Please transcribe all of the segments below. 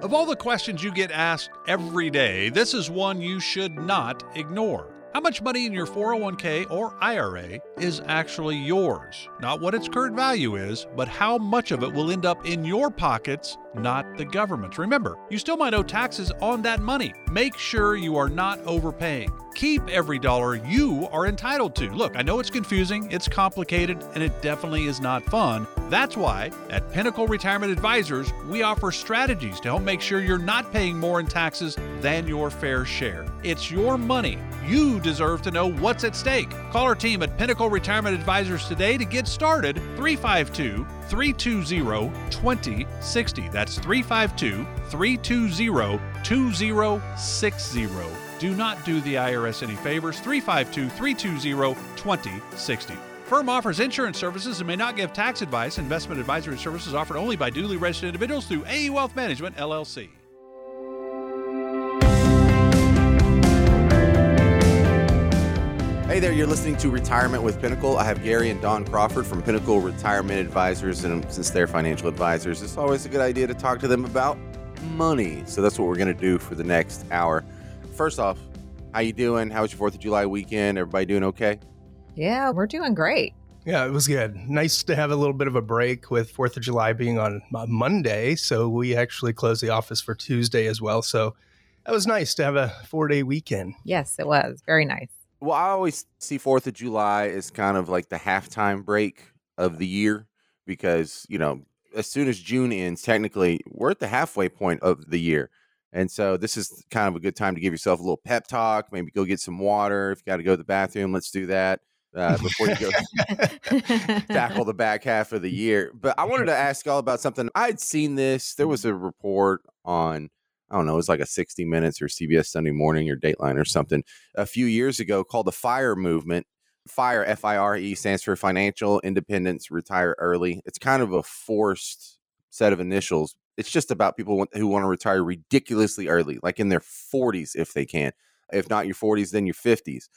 Of all the questions you get asked every day, this is one you should not ignore. How much money in your 401k or IRA is actually yours? Not what its current value is, but how much of it will end up in your pockets, not the government's. Remember, you still might owe taxes on that money. Make sure you are not overpaying. Keep every dollar you are entitled to. Look, I know it's confusing, it's complicated, and it definitely is not fun. That's why at Pinnacle Retirement Advisors, we offer strategies to help make sure you're not paying more in taxes than your fair share. It's your money. You deserve to know what's at stake. Call our team at Pinnacle Retirement Advisors today to get started. 352 320 2060. That's 352 320 2060. Do not do the IRS any favors. 352 320 2060. Firm offers insurance services and may not give tax advice. Investment advisory services offered only by duly registered individuals through AE Wealth Management, LLC. Hey there, you're listening to Retirement with Pinnacle. I have Gary and Dawn Crawford from Pinnacle Retirement Advisors, and since they're financial advisors, it's always a good idea to talk to them about money. So that's what we're going to do for the next hour. First off, how you doing? How was your 4th of July weekend? Everybody doing okay? Yeah, we're doing great. Yeah, it was good. Nice to have a little bit of a break with 4th of July being on Monday. So we actually closed the office for Tuesday as well. So that was nice to have a four day weekend. Yes, it was. Very nice. Well, I always see Fourth of July as kind of like the halftime break of the year because, you know, as soon as June ends, technically we're at the halfway point of the year. And so this is kind of a good time to give yourself a little pep talk, maybe go get some water. If you got to go to the bathroom, let's do that uh, before you go tackle the back half of the year. But I wanted to ask y'all about something. I'd seen this. There was a report on I don't know, it was like a 60 Minutes or CBS Sunday Morning or Dateline or something a few years ago called the FIRE movement. FIRE, F I R E, stands for Financial Independence Retire Early. It's kind of a forced set of initials. It's just about people who want to retire ridiculously early, like in their 40s if they can. If not your 40s, then your 50s.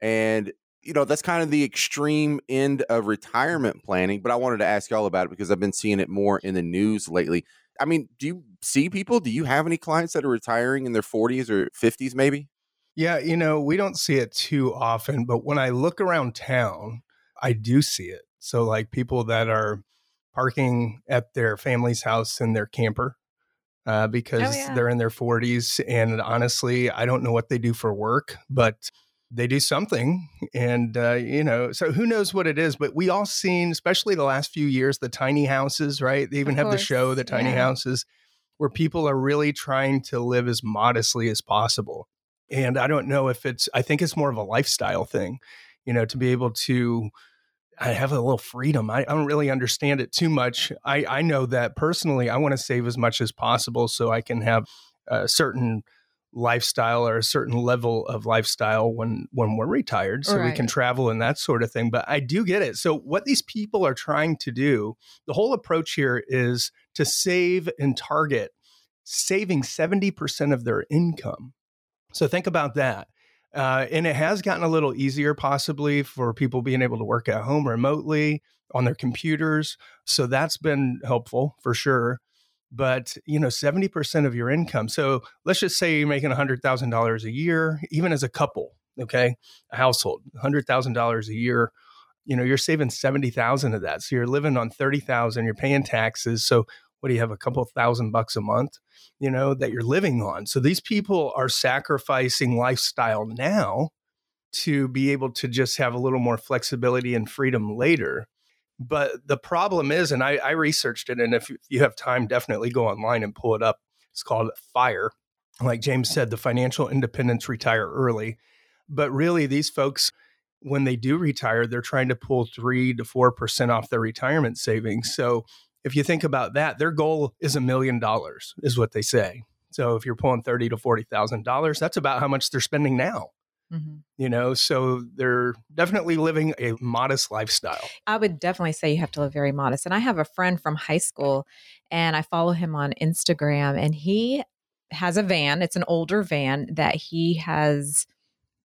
And you know that's kind of the extreme end of retirement planning but i wanted to ask y'all about it because i've been seeing it more in the news lately I mean, do you see people? Do you have any clients that are retiring in their 40s or 50s, maybe? Yeah, you know, we don't see it too often, but when I look around town, I do see it. So, like people that are parking at their family's house in their camper uh, because oh, yeah. they're in their 40s. And honestly, I don't know what they do for work, but they do something and uh, you know so who knows what it is but we all seen especially the last few years the tiny houses right they even of have course. the show the tiny yeah. houses where people are really trying to live as modestly as possible and i don't know if it's i think it's more of a lifestyle thing you know to be able to I have a little freedom. I, I don't really understand it too much. I, I know that personally, I want to save as much as possible so I can have a certain lifestyle or a certain level of lifestyle when when we're retired so right. we can travel and that sort of thing but i do get it. So what these people are trying to do the whole approach here is to save and target saving 70% of their income. So think about that uh, and it has gotten a little easier possibly for people being able to work at home remotely on their computers so that's been helpful for sure but you know 70% of your income so let's just say you're making $100000 a year even as a couple okay a household $100000 a year you know you're saving 70000 of that so you're living on 30000 you're paying taxes so what do you have a couple thousand bucks a month you know that you're living on? So these people are sacrificing lifestyle now to be able to just have a little more flexibility and freedom later but the problem is, and I, I researched it, and if you have time, definitely go online and pull it up. It's called FIRE. Like James said, the financial independence retire early. But really, these folks, when they do retire, they're trying to pull three to 4% off their retirement savings. So if you think about that, their goal is a million dollars, is what they say. So if you're pulling thirty to forty thousand dollars, that's about how much they're spending now. Mm-hmm. You know, so they're definitely living a modest lifestyle. I would definitely say you have to live very modest. And I have a friend from high school and I follow him on Instagram and he has a van. It's an older van that he has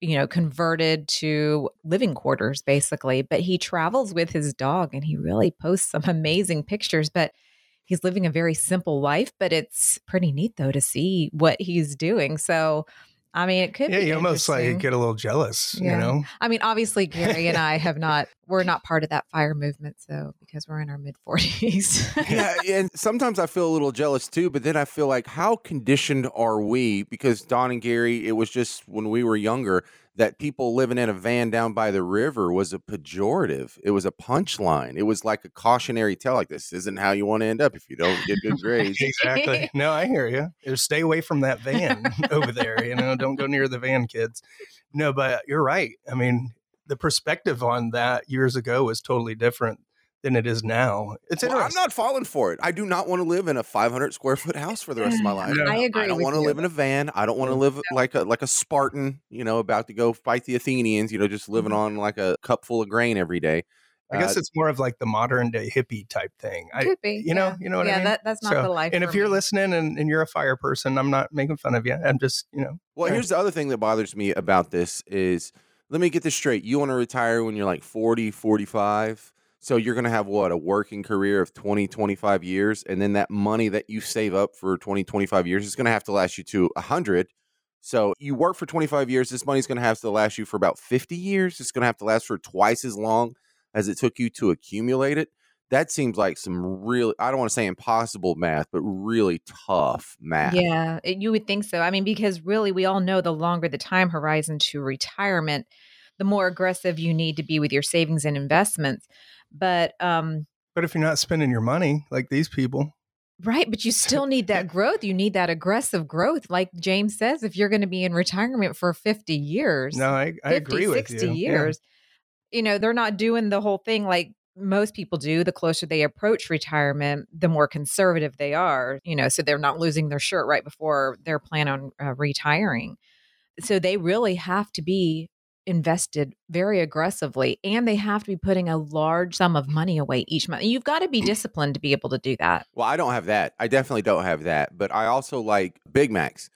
you know converted to living quarters basically but he travels with his dog and he really posts some amazing pictures but he's living a very simple life, but it's pretty neat though to see what he's doing. So I mean, it could be. yeah, be you almost like interesting. get a little jealous, Yeah. you know? I mean, obviously, Gary and I have not, we're not part of that fire movement. So, because we're in our mid 40s. yeah, and sometimes I feel a little jealous too, but then I feel like how conditioned are we? Because Dawn and Gary, it was just when we were younger that people living in a van down by the river was a pejorative. It was a punchline. It was like a cautionary tale, like this isn't how you want to end up if you don't get good grades. Exactly. No, I hear you. Just stay away from that van over there. You know, don't go near the van, kids. No, but you're right. I mean, the perspective on that years ago was totally different than it is now. It's Well, I'm not falling for it. I do not want to live in a 500 square foot house for the rest of my life. No. I agree. I don't want to you. live in a van. I don't want to live like a like a Spartan, you know, about to go fight the Athenians. You know, just living Mm-hmm. on like a cup full of grain every day. I guess Uh, it's more of like the modern day hippie type thing. I, Could be. you know, yeah. you know what I yeah, mean? that, that's not So- the life. and for if you're me. listening and, and you're a fire person, I'm not making fun of you. I'm just, you know, Well, Sure. here's the other thing that bothers me about this is let me get this straight. You want to retire when you're like 40, 45. So you're going to have what, a working career of 20, 25 years. And then that money that you save up for 20, 25 years is going to have to last you to 100. So you work for 25 years. This money's going to have to last you for about 50 years. It's going to have to last for twice as long as it took you to accumulate it. That seems like some really, I don't want to say impossible math, but really tough math. Yeah, you would think so. I mean, because really, we all know the longer the time horizon to retirement, the more aggressive you need to be with your savings and investments. But, um, but if you're not spending your money like these people, right, but you still need that growth. You need that aggressive growth. Like James says, if you're going to be in retirement for 50 years, no, I, I 50, agree with 60 you. Yeah. years, you know, they're not doing the whole thing like most people do. The closer they approach retirement, the more conservative they are, you know, so they're not losing their shirt right before they're on uh, retiring. So they really have to be invested very aggressively and they have to be putting a large sum of money away each month. You've got to be disciplined to be able to do that. Well, I don't have that. I definitely don't have that. But I also like Big Macs.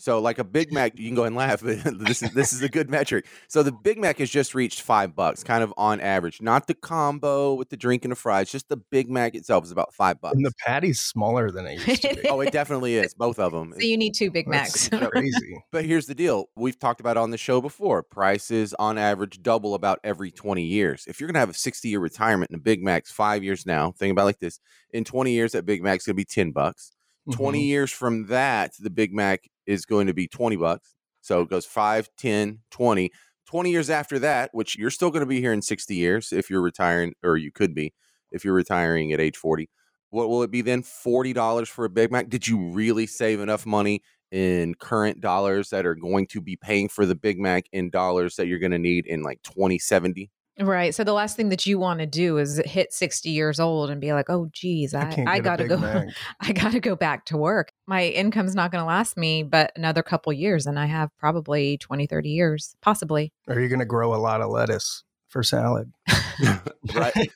So, like a Big Mac, you can go and laugh, but this is this is a good metric. So, the Big Mac has just reached five bucks, kind of on average. Not the combo with the drink and the fries, just the Big Mac itself is about five bucks. And the patty's smaller than it used to be. oh, it definitely is. Both of them. So you need two Big That's Macs. crazy. But here's the deal. We've talked about on the show before. Prices on average double about every 20 years. If you're going to have a 60 year retirement and a Big Mac's five years now, think about it like this. In 20 years, that Big Mac's going to be 10 bucks. 20 Mhm. years from that, the Big Mac is going to be 20 bucks. So it goes 5, 10, 20. 20 years after that, which you're still going to be here in 60 years if you're retiring, or you could be if you're retiring at age 40. What will it be then? $40 for a Big Mac? Did you really save enough money in current dollars that are going to be paying for the Big Mac in dollars that you're going to need in like 2070? Right. So the last thing that you want to do is hit 60 years old and be like, oh, geez, I, can't I, got to go. Mac. I got to go back to work. My income's not going to last me but another couple years. And I have probably 20, 30 years, possibly. Are you going to grow a lot of lettuce for salad? right.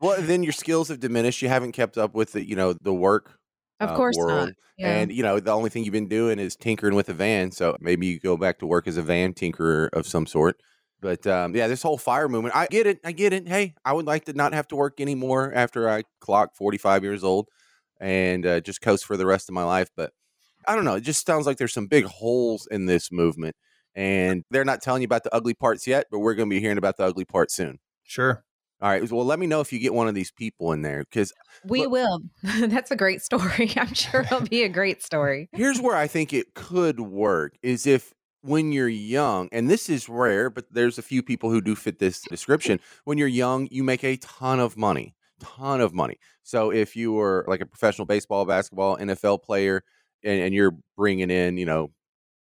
well, then your skills have diminished. You haven't kept up with the, you know, the work Of uh, course world. not. Yeah. And you know, the only thing you've been doing is tinkering with a van. So maybe you go back to work as a van tinkerer of some sort. But um, yeah, this whole fire movement, I get it. I get it. Hey, I would like to not have to work anymore after I clock 45 years old and uh, just coast for the rest of my life. But I don't know. It just sounds like there's some big holes in this movement. And they're not telling you about the ugly parts yet, but we're going to be hearing about the ugly part soon. Sure. All right. Well, let me know if you get one of these people in there because we look- will. That's a great story. I'm sure it'll be a great story. here's where I think it could work is if when you're young, and this is rare, but there's a few people who do fit this description. When you're young, you make a ton of money, ton of money. So if you were like a professional baseball, basketball, NFL player, and, and you're bringing in, you know,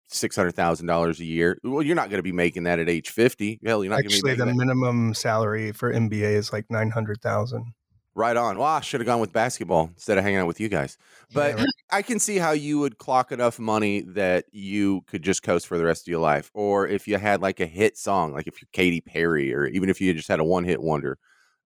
six hundred thousand dollars a year, well, you're not going to be making that at age fifty. Hell, you're not going to be Actually, the that. minimum salary for NBA is like nine hundred thousand. Right on. Well, I should have gone with basketball instead of hanging out with you guys. But I can see how you would clock enough money that you could just coast for the rest of your life. Or if you had like a hit song, like if you're Katy Perry, or even if you just had a one hit wonder,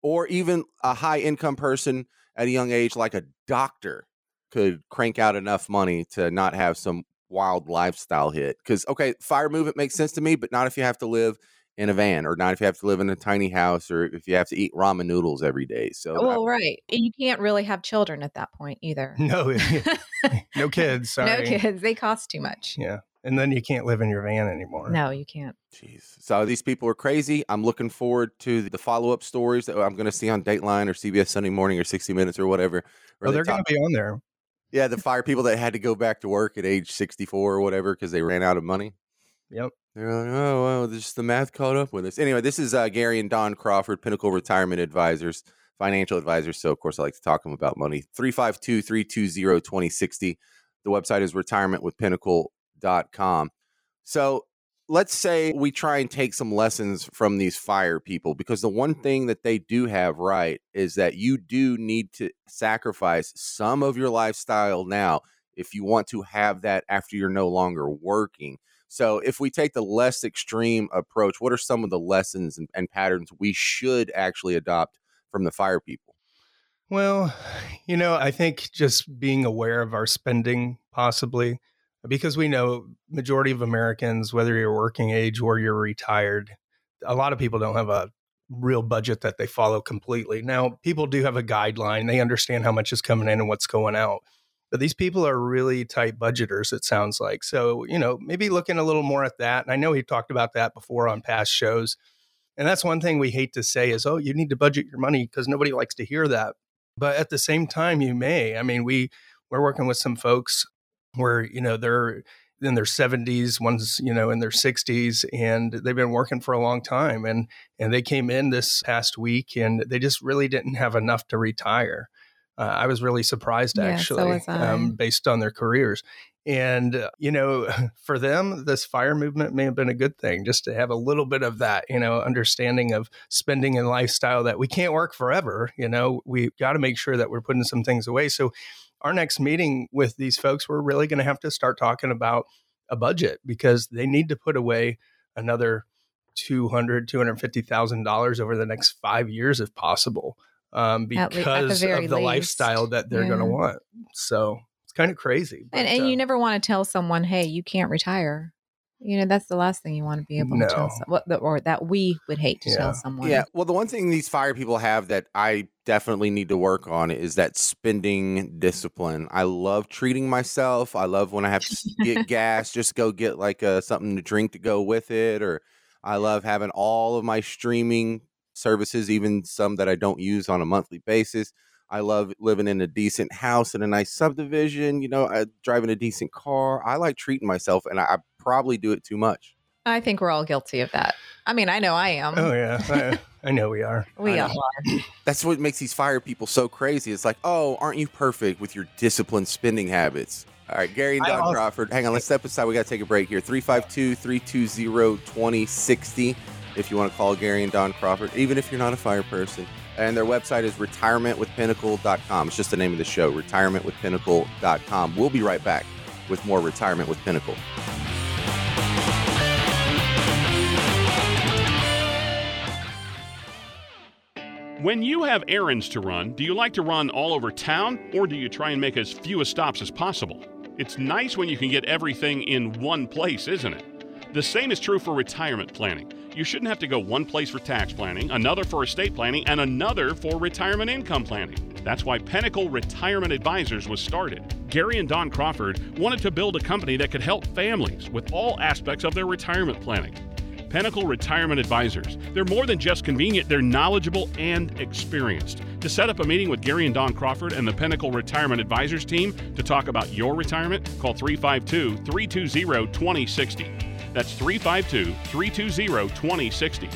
or even a high income person at a young age, like a doctor, could crank out enough money to not have some wild lifestyle hit. Because, okay, fire movement makes sense to me, but not if you have to live in a van, or not if you have to live in a tiny house, or if you have to eat ramen noodles every day. So, well, right, and you can't really have children at that point either. No, no kids. Sorry. No kids. They cost too much. Yeah, and then you can't live in your van anymore. No, you can't. Jeez. So these people are crazy. I'm looking forward to the follow up stories that I'm going to see on Dateline or CBS Sunday Morning or 60 Minutes or whatever. Oh, they're going to be on there. Yeah, the fire people that had to go back to work at age 64 or whatever because they ran out of money. Yep. They're like, oh, well, this the math caught up with us. Anyway, this is uh, Gary and Dawn Crawford, Pinnacle Retirement Advisors, financial advisors. So, of course, I like to talk to them about money. 352 320 2060. The website is retirementwithpinnacle.com. So, let's say we try and take some lessons from these fire people because the one thing that they do have right is that you do need to sacrifice some of your lifestyle now if you want to have that after you're no longer working. So, if we take the less extreme approach, what are some of the lessons and, and patterns we should actually adopt from the fire people? Well, you know, I think just being aware of our spending possibly because we know majority of Americans, whether you're working age or you're retired, a lot of people don't have a real budget that they follow completely. Now, people do have a guideline. They understand how much is coming in and what's going out. But these people are really tight budgeters, it sounds like. So, you know, maybe looking a little more at that. And I know he talked about that before on past shows. And that's one thing we hate to say is, oh, you need to budget your money because nobody likes to hear that. But at the same time, you may. I mean, we we're working with some folks where you know they're in their 70s one's you know in their 60s and they've been working for a long time and and they came in this past week and they just really didn't have enough to retire uh, i was really surprised Yeah, actually so um, based on their careers. And uh, you know for them this fire movement may have been a good thing just to have a little bit of that you know understanding of spending and lifestyle that we can't work forever you know? We got to make sure that we're putting some things away. So our next meeting with these folks, we're really going to have to start talking about a budget because they need to put away another two hundred, two hundred fifty thousand dollars over the next five years, if possible, um, At le- the because of the least. lifestyle that they're going to want. So it's kind of crazy. And, but, and uh, you never want to tell someone, hey, you can't retire. You know, that's the last thing you want to be able to tell No. some, what, the- or that we would hate to Yeah. tell someone. Yeah. Well, the one thing these fire people have that I definitely need to work on is that spending discipline. I love treating myself. I love when I have to get gas, just go get like uh, something to drink to go with it. Or I love having all of my streaming services, even some that I don't use on a monthly basis. I love living in a decent house in a nice subdivision, you know, uh, driving a decent car. I like treating myself, and I, I probably do it too much. I think we're all guilty of that. I mean, I know I am. Oh yeah, I, I know we are. we all are. That's what makes these fire people so crazy. It's like, oh, aren't you perfect with your disciplined spending habits? All right, Gary and Dawn also- Crawford. Hang on, let's step aside. We got to take a break here. 352 320 2060 if you want to call Gary and Dawn Crawford, even if you're not a fire person. And their website is retirementwithpinnacle.com. It's just the name of the show, retirementwithpinnacle.com. We'll be right back with more Retirement with Pinnacle. When you have errands to run, do you like to run all over town or do you try and make as few stops as possible? It's nice when you can get everything in one place, isn't it? The same is true for retirement planning. You shouldn't have to go one place for tax planning, another for estate planning, and another for retirement income planning. That's why Pinnacle Retirement Advisors was started. Gary and Dawn Crawford wanted to build a company that could help families with all aspects of their retirement planning. Pinnacle Retirement Advisors. They're more than just convenient, they're knowledgeable and experienced. To set up a meeting with Gary and Dawn Crawford and the Pinnacle Retirement Advisors team to talk about your retirement, call 352 320 2060. That's 352 320 2060.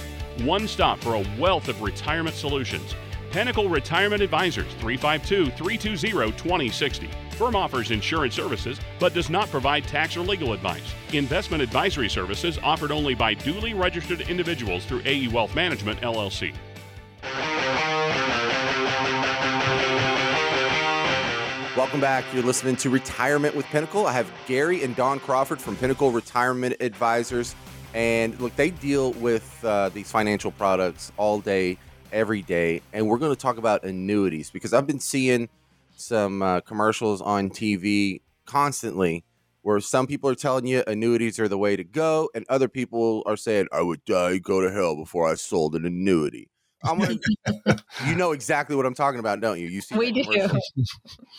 One stop for a wealth of retirement solutions. Pinnacle Retirement Advisors 352 320 2060. Firm offers insurance services but does not provide tax or legal advice. Investment advisory services offered only by duly registered individuals through AE Wealth Management LLC. Welcome back. You're listening to Retirement with Pinnacle. I have Gary and Dawn Crawford from Pinnacle Retirement Advisors. And look, they deal with uh, these financial products all day, every day. And we're going to talk about annuities because I've been seeing some uh, commercials on TV constantly where some people are telling you annuities are the way to go, and other people are saying, I would die, go to hell before I sold an annuity. I'm gonna, you know exactly what I'm talking about, don't you? You see, We do.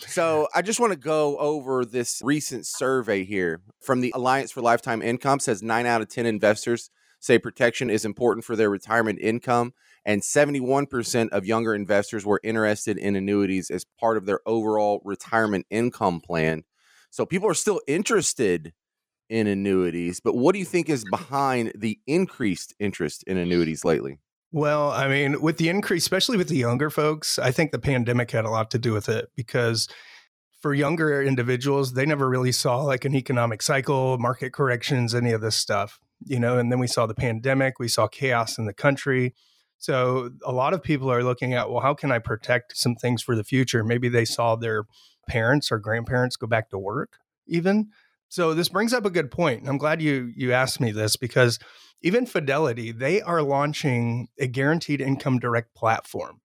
So I just want to go over this recent survey here from the Alliance for Lifetime Income. Says nine out of ten investors say protection is important for their retirement income, and 71% of younger investors were interested in annuities as part of their overall retirement income plan. So people are still interested in annuities, but what do you think is behind the increased interest in annuities lately? Well, I mean, with the increase, especially with the younger folks, I think the pandemic had a lot to do with it because for younger individuals, they never really saw like an economic cycle, market corrections, any of this stuff, you know, and then we saw the pandemic, we saw chaos in the country. So a lot of people are looking at, well, how can I protect some things for the future? Maybe they saw their parents or grandparents go back to work even. So this brings up a good point. I'm glad you you asked me this because even Fidelity, they are launching a guaranteed income direct platform.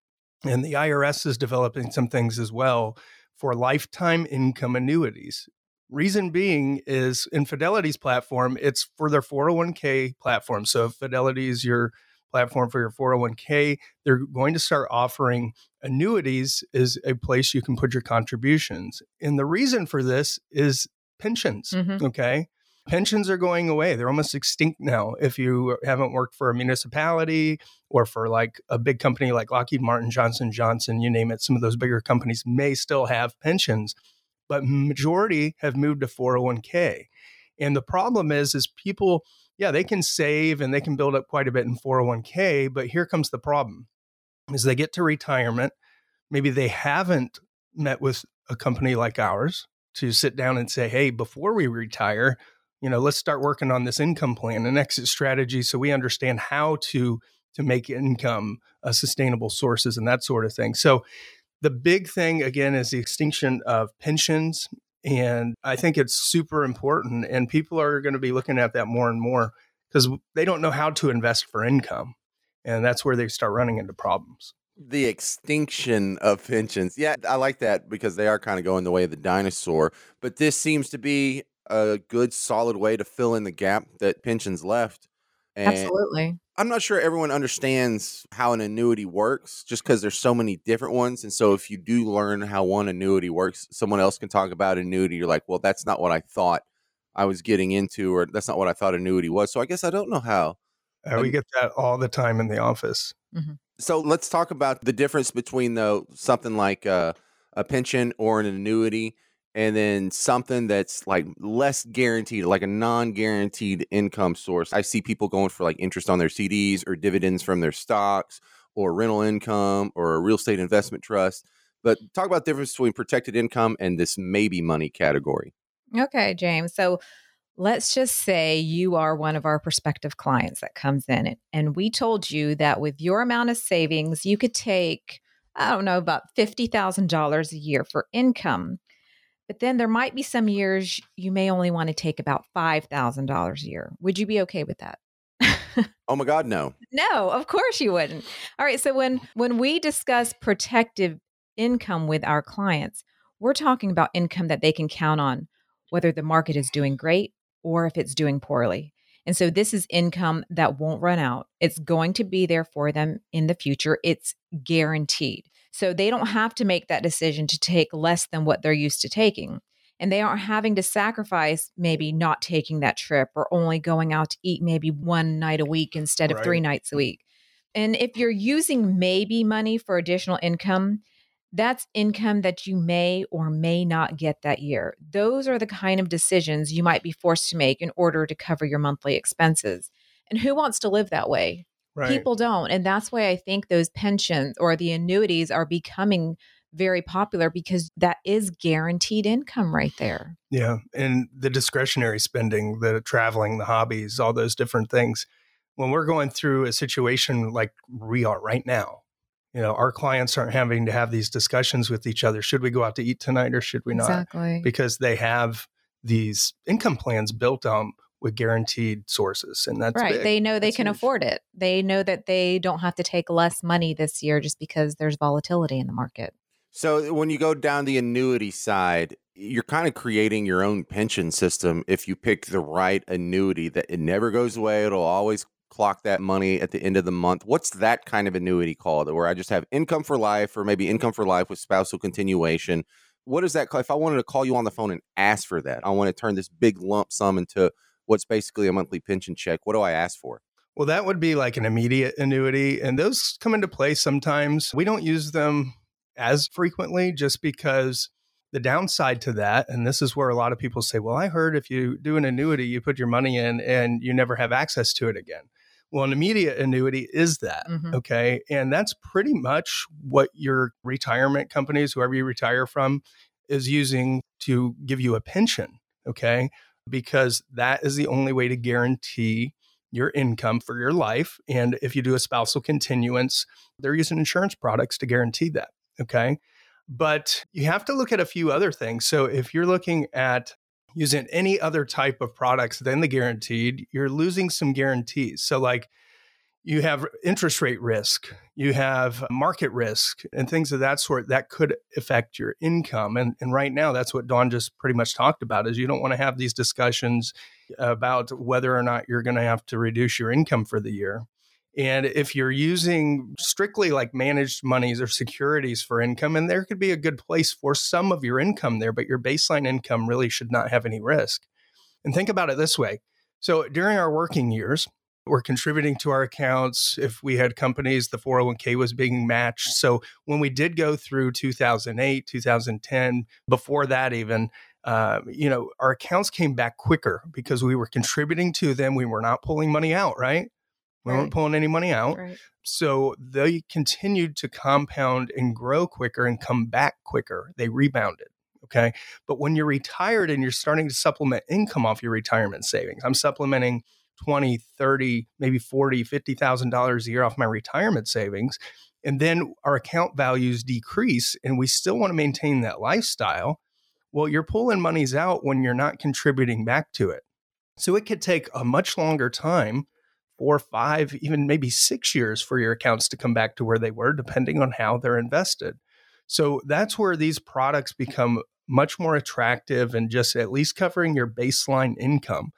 And the IRS is developing some things as well for lifetime income annuities. Reason being is in Fidelity's platform, it's for their 401k platform. So if Fidelity is your platform for your 401k, they're going to start offering annuities is a place you can put your contributions. And the reason for this is pensions. Mhm. Okay. Pensions are going away. They're almost extinct now. If you haven't worked for a municipality or for like a big company like Lockheed Martin, Johnson Johnson, you name it, some of those bigger companies may still have pensions, but majority have moved to 401k. And the problem is is people, yeah, they can save and they can build up quite a bit in 401k, but here comes the problem. Is they get to retirement, maybe they haven't met with a company like ours to sit down and say, hey, before we retire, you know, let's start working on this income plan and exit strategy so we understand how to to make income sustainable sources and that sort of thing. So the big thing again is the extinction of pensions and I think it's super important and people are going to be looking at that more and more because they don't know how to invest for income. And that's where they start running into problems. The extinction of pensions. Yeah, I like that because they are kind of going the way of the dinosaur. But this seems to be a good, solid way to fill in the gap that pensions left. And Absolutely. I'm not sure everyone understands how an annuity works just because there's so many different ones. And so if you do learn how one annuity works, someone else can talk about annuity. You're like, well, that's not what I thought I was getting into, or that's not what I thought annuity was. So I guess I don't know how. Uh, we get that all the time in the office. So let's talk about the difference between though something like a, a pension or an annuity, and then something that's like less guaranteed, like a non-guaranteed income source. I see people going for like interest on their CDs or dividends from their stocks or rental income or a real estate investment trust. But talk about the difference between protected income and this maybe money category. Okay, James. So let's just say you are one of our prospective clients that comes in, and- we told you that with your amount of savings, you could take, I don't know, about $50,000 a year for income. But then there might be some years you may only want to take about $5,000 a year. Would you be okay with that? Oh my God, no. No, of course you wouldn't. All right, so when when we discuss protective income with our clients, we're talking about income that they can count on whether the market is doing great or if it's doing poorly. And so this is income that won't run out. It's going to be there for them in the future. It's guaranteed. So they don't have to make that decision to take less than what they're used to taking. And they aren't having to sacrifice maybe not taking that trip or only going out to eat maybe one night a week instead of three nights a week. And if you're using maybe money for additional income, that's income that you may or may not get that year. Those are the kind of decisions you might be forced to make in order to cover your monthly expenses. And who wants to live that way? Right. People don't. And that's why I think those pensions or the annuities are becoming very popular because that is guaranteed income right there. Yeah. And the discretionary spending, the traveling, the hobbies, all those different things. When we're going through a situation like we are right now, you know, our clients aren't having to have these discussions with each other. Should we go out to eat tonight or should we not? Exactly. Because they have these income plans built on with guaranteed sources. And that's right. big. They know they That's can huge. afford it. They know that they don't have to take less money this year just because there's volatility in the market. So when you go down the annuity side, you're kind of creating your own pension system if you pick the right annuity that it never goes away. It'll always clock that money at the end of the month. What's that kind of annuity called? Where I just have income for life or maybe income for life with spousal continuation. What is that? If I wanted to call you on the phone and ask for that, I want to turn this big lump sum into what's basically a monthly pension check. What do I ask for? Well, that would be like an immediate annuity. And those come into play sometimes. We don't use them as frequently just because the downside to that, and this is where a lot of people say, well, I heard if you do an annuity, you put your money in and you never have access to it again. Well, an immediate annuity is that. Mm-hmm. Okay. And that's pretty much what your retirement companies, whoever you retire from, is using to give you a pension. Okay. Because that is the only way to guarantee your income for your life. And if you do a spousal continuance, they're using insurance products to guarantee that. Okay. But you have to look at a few other things. So if you're looking at using any other type of products than the guaranteed, you're losing some guarantees. So, like, you have interest rate risk, you have market risk, and things of that sort that could affect your income. And, and right now, that's what Dawn just pretty much talked about: is you don't want to have these discussions about whether or not you're going to have to reduce your income for the year. And if you're using strictly like managed monies or securities for income, and there could be a good place for some of your income there, but your baseline income really should not have any risk. And think about it this way. So during our working years, we're contributing to our accounts. If we had companies, the 401k was being matched. So when we did go through 2008, 2010, before that even, uh, you know, our accounts came back quicker because we were contributing to them. We were not pulling money out, right? We right. weren't pulling any money out. Right. So they continued to compound and grow quicker and come back quicker. They rebounded. Okay. But when you're retired and you're starting to supplement income off your retirement savings, I'm supplementing 20, 30, maybe 40, $50,000 a year off my retirement savings. And then our account values decrease and we still want to maintain that lifestyle. Well, you're pulling monies out when you're not contributing back to it. So it could take a much longer time four, five, even maybe six years for your accounts to come back to where they were, depending on how they're invested. So that's where these products become much more attractive and just at least covering your baseline income.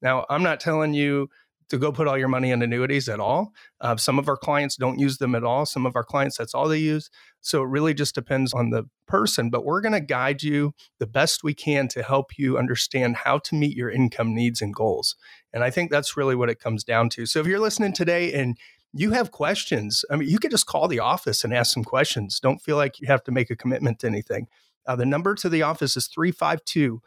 Now, I'm not telling you to go put all your money in annuities at all. Uh, some of our clients don't use them at all. Some of our clients, that's all they use. So it really just depends on the person. But we're going to guide you the best we can to help you understand how to meet your income needs and goals. And I think that's really what it comes down to. So if you're listening today and you have questions, I mean, you could just call the office and ask some questions. Don't feel like you have to make a commitment to anything. Uh, the number to the office is 352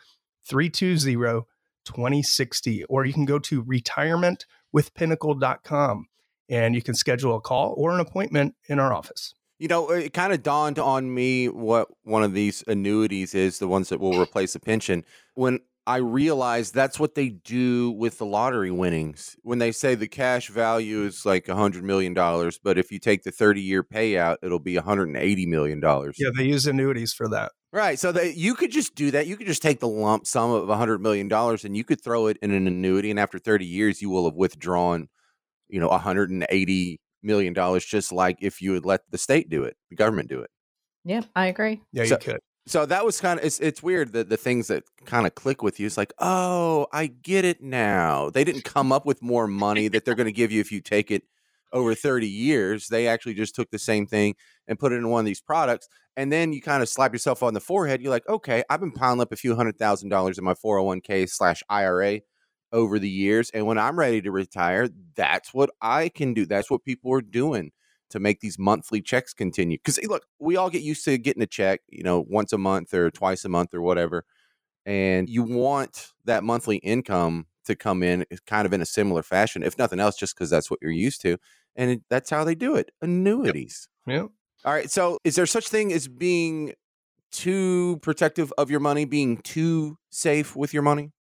320 2060, or you can go to retirementwithpinnacle.com and you can schedule a call or an appointment in our office. You know, it kind of dawned on me what one of these annuities is, the ones that will replace a pension. When I realized that's what they do with the lottery winnings. When they say the cash value is like a hundred million dollars, but if you take the thirty year payout, it'll be a hundred and eighty million dollars. Yeah, they use annuities for that. Right. So that you could just do that. You could just take the lump sum of a hundred million dollars and you could throw it in an annuity, and after thirty years, you will have withdrawn, you know, a hundred and eighty million dollars, just like if you had let the state do it, the government do it. Yeah, I agree. Yeah, so, you could. So that was kind of it's it's weird that the things that kind of click with you. It's like, oh, I get it now. They didn't come up with more money that they're going to give you if you take it over 30 years. They actually just took the same thing and put it in one of these products. And then you kind of slap yourself on the forehead. You're like, okay, I've been piling up a few hundred thousand dollars in my 401k slash IRA over the years. And when I'm ready to retire, that's what I can do. That's what people are doing to make these monthly checks continue. Because eh, look, we all get used to getting a check, you know, once a month or twice a month or whatever. And you want that monthly income to come in eh, kind of in a similar fashion, if nothing else, just because that's what you're used to and it, that's how they do it annuities yep. yep. all right so is there such thing as being too protective of your money being too safe with your money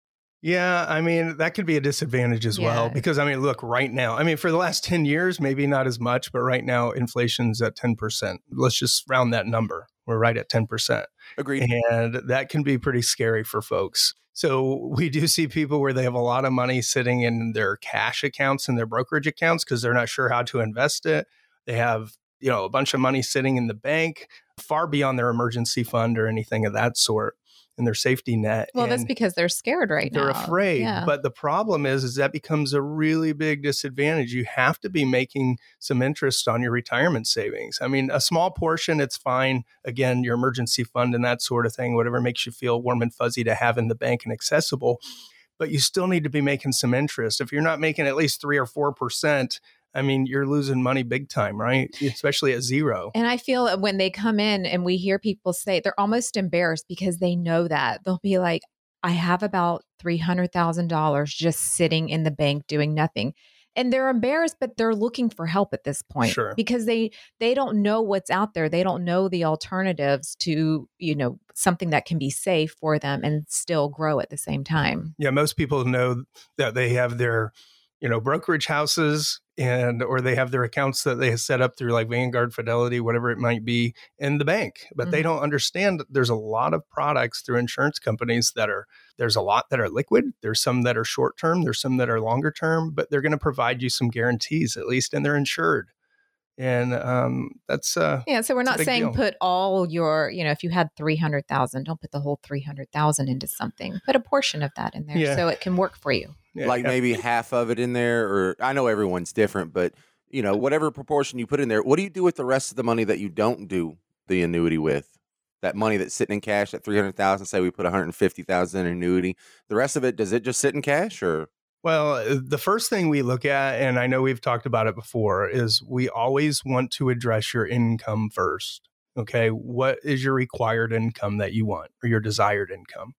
yeah, I mean, that could be a disadvantage as yeah. well because I mean, look, right now, I mean, for the last 10 years, maybe not as much, but right now inflation's at 10%. Let's just round that number. We're right at 10%. Agreed. And that can be pretty scary for folks. So we do see people where they have a lot of money sitting in their cash accounts and their brokerage accounts because they're not sure how to invest it. They have, you know, a bunch of money sitting in the bank far beyond their emergency fund or anything of that sort. And their safety net. Well, that's because they're scared right now. they're afraid. Yeah. But the problem is, is that becomes a really big disadvantage. You have to be making some interest on your retirement savings. I mean, a small portion, it's fine. Again, your emergency fund and that sort of thing, whatever makes you feel warm and fuzzy to have in the bank and accessible. But you still need to be making some interest. If you're not making at least three or four percent, I mean, you're losing money big time, right? Especially at zero. And I feel when they come in and we hear people say they're almost embarrassed because they know that they'll be like, I have about $300,000 just sitting in the bank doing nothing. And they're embarrassed, but they're looking for help at this point Sure. because they they don't know what's out there. They don't know the alternatives to, you know, something that can be safe for them and still grow at the same time. Yeah, most people know that they have their, you know, brokerage houses and or they have their accounts that they set up through like Vanguard, Fidelity, whatever it might be, in the bank. But they Mhm. don't understand that there's a lot of products through insurance companies that are there's a lot that are liquid, there's some that are short term, there's some that are longer term, but they're going to provide you some guarantees at least and they're insured. And um, that's uh Yeah, so we're not saying deal. put all your, you know, if you had 300,000, don't put the whole 300,000 into something. Put a portion of that in there Yeah. so it can work for you. yeah, like yeah. maybe half of it in there or i know everyone's different but you know whatever proportion you put in there what do you do with the rest of the money that you don't do the annuity with that money that's sitting in cash at 300000 say we put 150000 in annuity the rest of it does it just sit in cash or Well, uh, the first thing we look at, and I know we've talked about it before, is we always want to address your income first. Okay. What is your required income that you want or your desired income?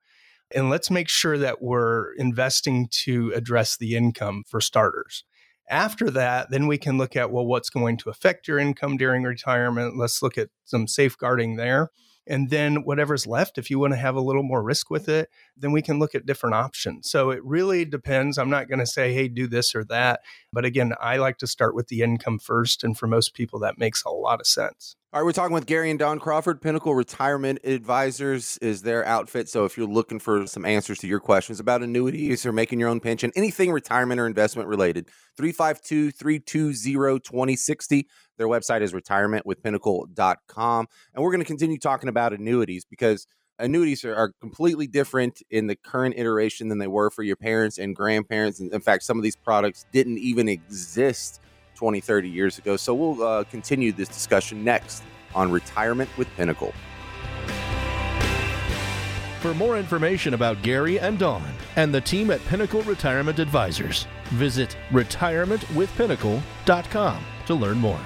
And let's make sure that we're investing to address the income for starters. After that, then we can look at, well, what's going to affect your income during retirement? Let's look at some safeguarding there. And then whatever's left, if you want to have a little more risk with it, then we can look at different options. So it really depends. I'm not going to say, hey, do this or that. But again, I like to start with the income first. And for most people, that makes a lot of sense. all right we're talking with gary and dawn crawford pinnacle retirement advisors is their outfit so if you're looking for some answers to your questions about annuities or making your own pension anything retirement or investment related 352-320-2060 their website is retirementwithpinnacle.com and we're going to continue talking about annuities because annuities are, are completely different in the current iteration than they were for your parents and grandparents and in fact some of these products didn't even exist 20 30 years ago so we'll uh, continue this discussion next on retirement with pinnacle For more information about Gary and Dawn and the team at Pinnacle Retirement Advisors, visit retirementwithpinnacle.com to learn more.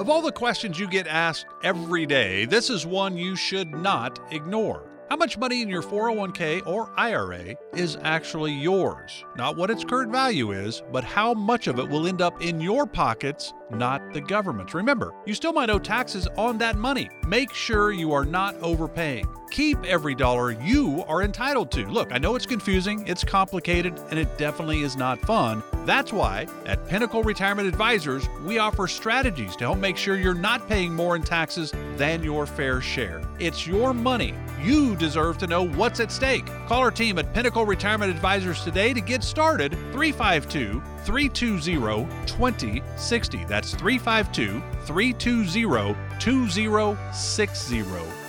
Of all the questions you get asked every day, this is one you should not ignore. How much money in your 401k or IRA is actually yours? Not what its current value is, but how much of it will end up in your pockets, not the government's. Remember, you still might owe taxes on that money. Make sure you are not overpaying. Keep every dollar you are entitled to. Look, I know it's confusing, it's complicated, and it definitely is not fun. That's why at Pinnacle Retirement Advisors, we offer strategies to help make sure you're not paying more in taxes than your fair share. It's your money. You deserve to know what's at stake. Call our team at Pinnacle Retirement Advisors today to get started. 352 320 2060. That's 352 320 2060.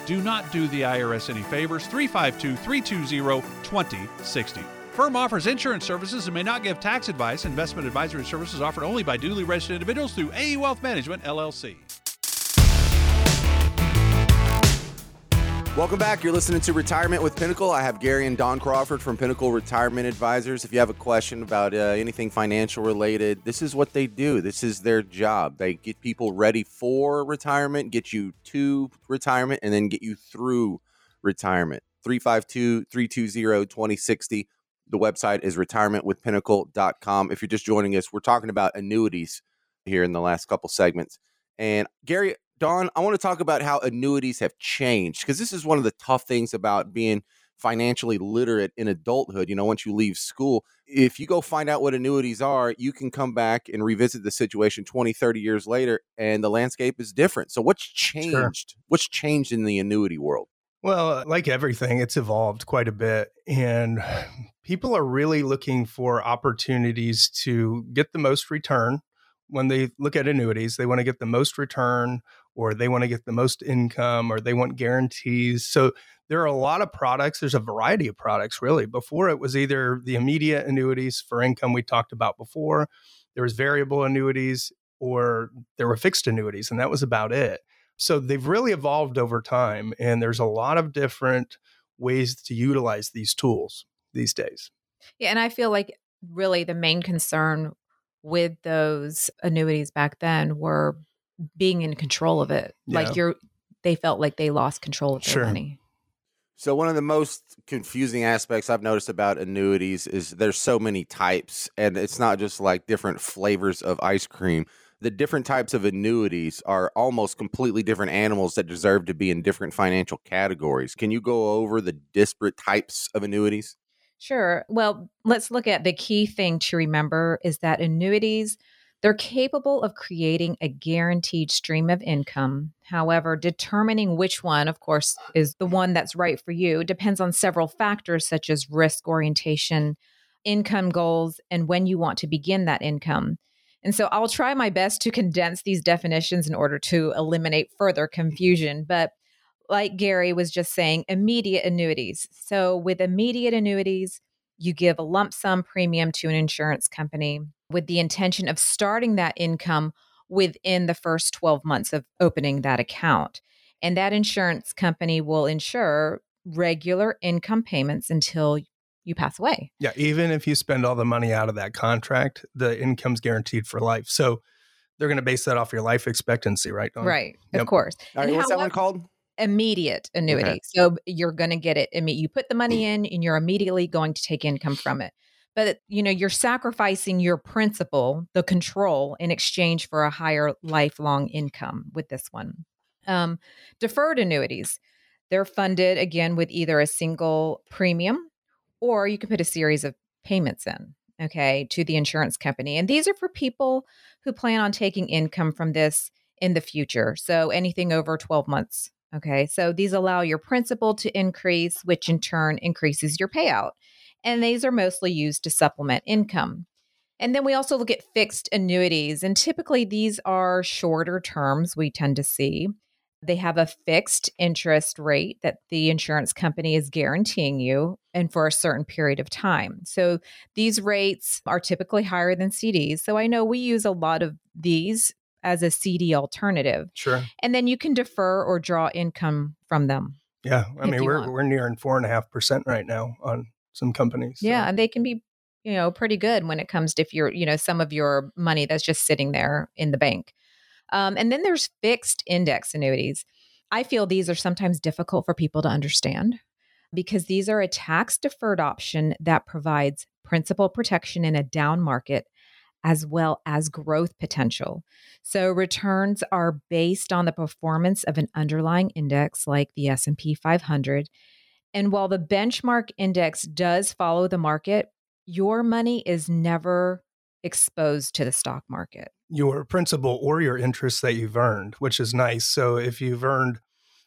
Do not do the IRS any favors. 352 320 2060. Firm offers insurance services and may not give tax advice. Investment advisory services offered only by duly registered individuals through AE Wealth Management, LLC. Welcome back. You're listening to Retirement with Pinnacle. I have Gary and Dawn Crawford from Pinnacle Retirement Advisors. If you have a question about uh, anything financial related, this is what they do. This is their job. They get people ready for retirement, get you to retirement, and then get you through retirement. 352 320 2060. The website is retirementwithpinnacle.com. If you're just joining us, we're talking about annuities here in the last couple segments. And Gary, Dawn, I want to talk about how annuities have changed because this is one of the tough things about being financially literate in adulthood. You know, once you leave school, if you go find out what annuities are, you can come back and revisit the situation 20, 30 years later, and the landscape is different. So, what's changed? What's changed in the annuity world? Well, uh, like everything, it's evolved quite a bit. And people are really looking for opportunities to get the most return when they look at annuities, they want to get the most return or they want to get the most income or they want guarantees. So there are a lot of products. There's a variety of products, really. Before it was either the immediate annuities for income we talked about before, there was variable annuities, or there were fixed annuities, and that was about it. So they've really evolved over time, and there's a lot of different ways to utilize these tools these days. Yeah, and I feel like really the main concern with those annuities back then were being in control of it. Yeah. Like you're they felt like they lost control of their Sure. money. So one of the most confusing aspects I've noticed about annuities is there's so many types and it's not just like different flavors of ice cream. The different types of annuities are almost completely different animals that deserve to be in different financial categories. Can you go over the disparate types of annuities? Sure. Well, let's look at the key thing to remember is that annuities they're capable of creating a guaranteed stream of income. However, determining which one, of course, is the one that's right for you depends on several factors such as risk orientation, income goals, and when you want to begin that income. And so I'll try my best to condense these definitions in order to eliminate further confusion. But like Gary was just saying, immediate annuities. So with immediate annuities, you give a lump sum premium to an insurance company with the intention of starting that income within the first 12 months of opening that account. And that insurance company will insure regular income payments until you pass away. Yeah, even if you spend all the money out of that contract, the income's guaranteed for life. So they're going to base that off your life expectancy, right? Dawn? Right, Yep. of course. All right, And what's that one called? Immediate annuity. So you're going to get it. I mean, you put the money in and you're immediately going to take income from it. But you know, you're sacrificing your principal, the control, in exchange for a higher lifelong income with this one. Um, deferred annuities, they're funded again with either a single premium or you can put a series of payments in, okay, to the insurance company. And these are for people who plan on taking income from this in the future. So anything over 12 months. Okay. So these allow your principal to increase, which in turn increases your payout. And these are mostly used to supplement income. And then we also look at fixed annuities. And typically these are shorter terms we tend to see. They have a fixed interest rate that the insurance company is guaranteeing you and for a certain period of time. So these rates are typically higher than CDs. So I know we use a lot of these as a CD alternative. Sure. And then you can defer or draw income from them. Yeah. I mean, we're, want. we're nearing four and a half percent right now on some companies. so- Yeah, and they can be, you know, pretty good when it comes to if you're, you know, some of your money that's just sitting there in the bank. Um, and then there's fixed index annuities. I feel these are sometimes difficult for people to understand because these are a tax deferred option that provides principal protection in a down market as well as growth potential. So returns are based on the performance of an underlying index like the S&P 500 and while the benchmark index does follow the market, your money is never exposed to the stock market. your principal or your interest that you've earned, which is nice. So if you've earned,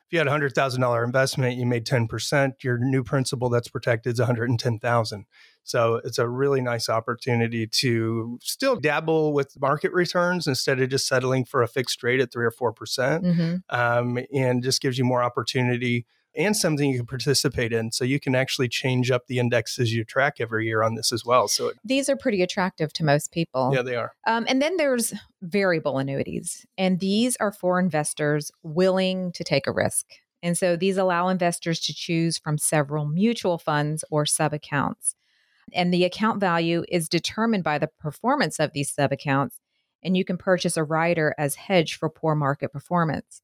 if you had a hundred thousand dollar investment, you made ten percent. Your new principal that's protected is one hundred and ten thousand. So it's a really nice opportunity to still dabble with market returns instead of just settling for a fixed rate at three or four percent, Mhm. um, and just gives you more opportunity and something you can participate in. So you can actually change up the indexes you track every year on this as well. So it, These are pretty attractive to most people. yeah, they are. Um, and then there's variable annuities, and these are for investors willing to take a risk. And so these allow investors to choose from several mutual funds or sub accounts. And the account value is determined by the performance of these sub accounts, and you can purchase a rider as hedge for poor market performance.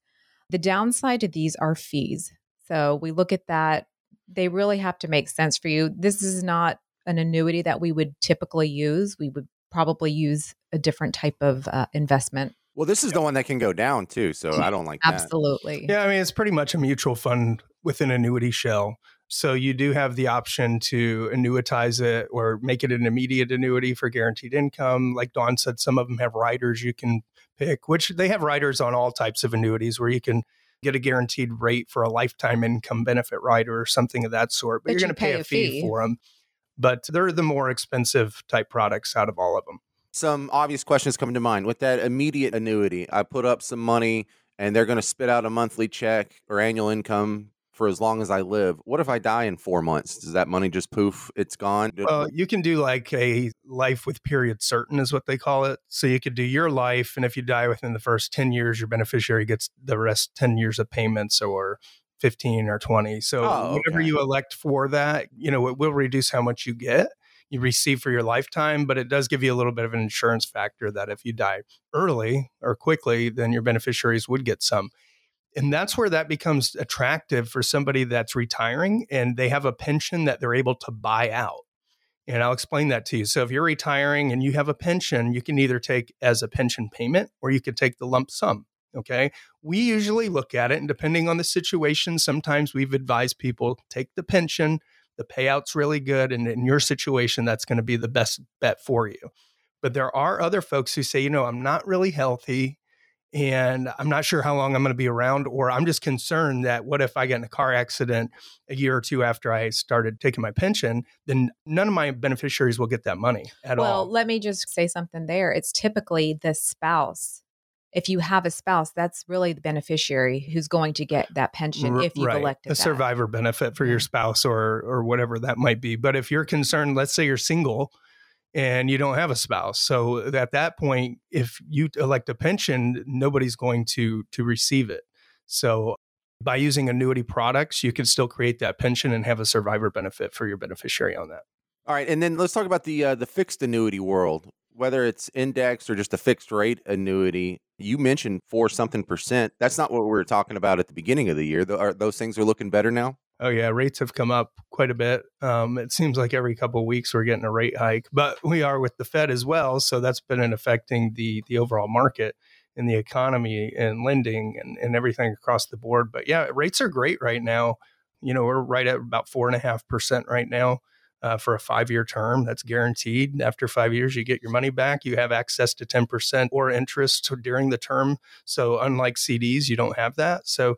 The downside to these are fees. So we look at that, they really have to make sense for you. This is not an annuity that we would typically use. We would probably use a different type of uh, investment. Well, this is the one that can go down too, so I don't like that. Absolutely. Yeah, I mean, it's pretty much a mutual fund with an annuity shell. So you do have the option to annuitize it or make it an immediate annuity for guaranteed income. Like Dawn said, some of them have riders you can pick, which they have riders on all types of annuities where you can get a guaranteed rate for a lifetime income benefit rider or something of that sort. But, But you're you going to pay, pay a a fee, fee. for them. But they're the more expensive type products out of all of them. Some obvious questions come to mind. With that immediate annuity, I put up some money and they're going to spit out a monthly check or annual income for as long as I live. What if I die in four months? Does that money just poof? It's gone. Well, you can do like a life with period certain, is what they call it. So you could do your life, and if you die within the first 10 years, your beneficiary gets the rest 10 years of payments or 15 or 20. So Oh, whatever okay. you elect for that, you know, it will reduce how much you get. You receive for your lifetime, but it does give you a little bit of an insurance factor that if you die early or quickly, then your beneficiaries would get some and that's where that becomes attractive for somebody that's retiring and they have a pension that they're able to buy out. And I'll explain that to you. So if you're retiring and you have a pension, you can either take as a pension payment or you could take the lump sum. Okay. We usually look at it, and depending on the situation, sometimes we've advised people take the pension. The payout's really good. And in your situation, that's going to be the best bet for you. But there are other folks who say, you know, I'm not really healthy and I'm not sure how long I'm going to be around, or I'm just concerned that what if I get in a car accident a year or two after I started taking my pension, then none of my beneficiaries will get that money at well, all. Well, let me just say something there. It's typically the spouse. If you have a spouse, that's really the beneficiary who's going to get that pension R- if you've right. elected a that. survivor benefit for your spouse or or whatever that might be. But if you're concerned, let's say you're single and you don't have a spouse, so at that point, if you elect a pension, nobody's going to to receive it. So by using annuity products, you can still create that pension and have a survivor benefit for your beneficiary on that. All right, and then let's talk about the uh, the fixed annuity world. Whether it's indexed or just a fixed rate annuity, you mentioned four something percent. That's not what we were talking about at the beginning of the year. Are those things are looking better now? Oh yeah, rates have come up quite a bit. Um, it seems like every couple of weeks we're getting a rate hike, but we are with the Fed as well, so that's been in affecting the the overall market and the economy and lending and, and everything across the board. But yeah, rates are great right now. You know, we're right at about four and a half percent right now uh, for a five year term. That's guaranteed. After five years, you get your money back. You have access to ten percent or interest during the term. So unlike CDs, you don't have that. So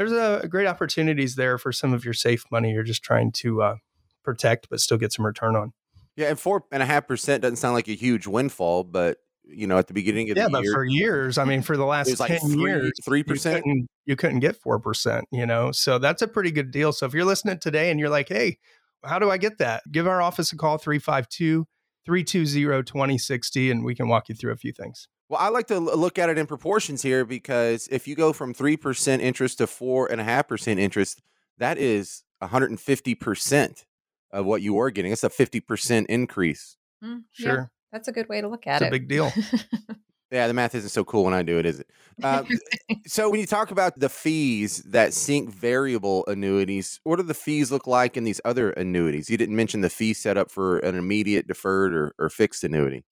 there's a, great opportunities there for some of your safe money you're just trying to uh, protect but still get some return on. Yeah, and four and a half percent doesn't sound like a huge windfall, but you know, at the beginning of Yeah, the but year, for years, I mean, for the last was like ten three years, three you percent. couldn't, you couldn't get four percent. You know, so that's a pretty good deal. So if you're listening today and you're like, "Hey, how do I get that?" Give our office a call 352 320 2060 and we can walk you through a few things. Well, I like to look at it in proportions here because if you go from three percent interest to four and a half percent interest, that is 150 percent of what you were getting. It's a 50 percent increase. Mm, yeah, Sure. that's a good way to look at It's a it. big deal. Yeah, the math isn't so cool when I do it, is it? Uh, so when you talk about the fees that sync variable annuities, what do the fees look like in these other annuities? You didn't mention the fee set up for an immediate deferred or, or fixed annuity.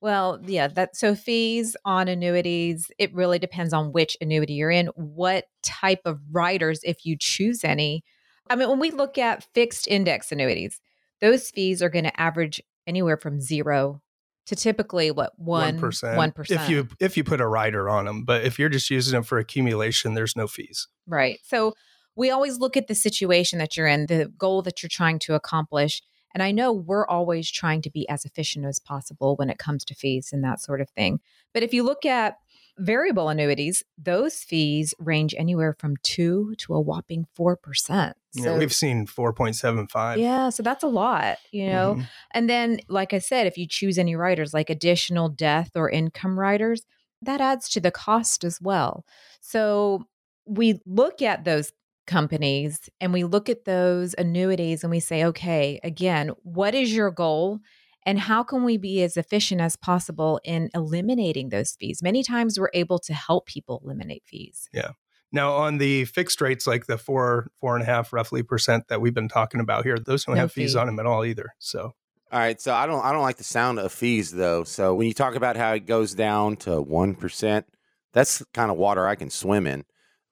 Well, yeah, that so fees on annuities, it really depends on which annuity you're in, what type of riders if you choose any. I mean, when we look at fixed index annuities, those fees are going to average anywhere from 0 to typically what 1 1%. If you if you put a rider on them, but if you're just using them for accumulation, there's no fees. Right. So we always look at the situation that you're in, the goal that you're trying to accomplish. And I know we're always trying to be as efficient as possible when it comes to fees and that sort of thing. But if you look at variable annuities, those fees range anywhere from 2 to a whopping 4%. Yeah, we've seen 4.75. yeah, so that's a lot, you know. Mhm. And then, like I said, if you choose any riders like additional death or income riders, that adds to the cost as well. So we look at those companies and we look at those annuities and we say, okay, again, what is your goal? And how can we be as efficient as possible in eliminating those fees? Many times we're able to help people eliminate fees. Yeah now, on the fixed rates, like the four, four and a half roughly percent that we've been talking about here, those don't No have fees on them at all either. So, All right, so I don't I don't like the sound of fees though. So when you talk about how it goes down to one percent, that's kind of water I can swim in.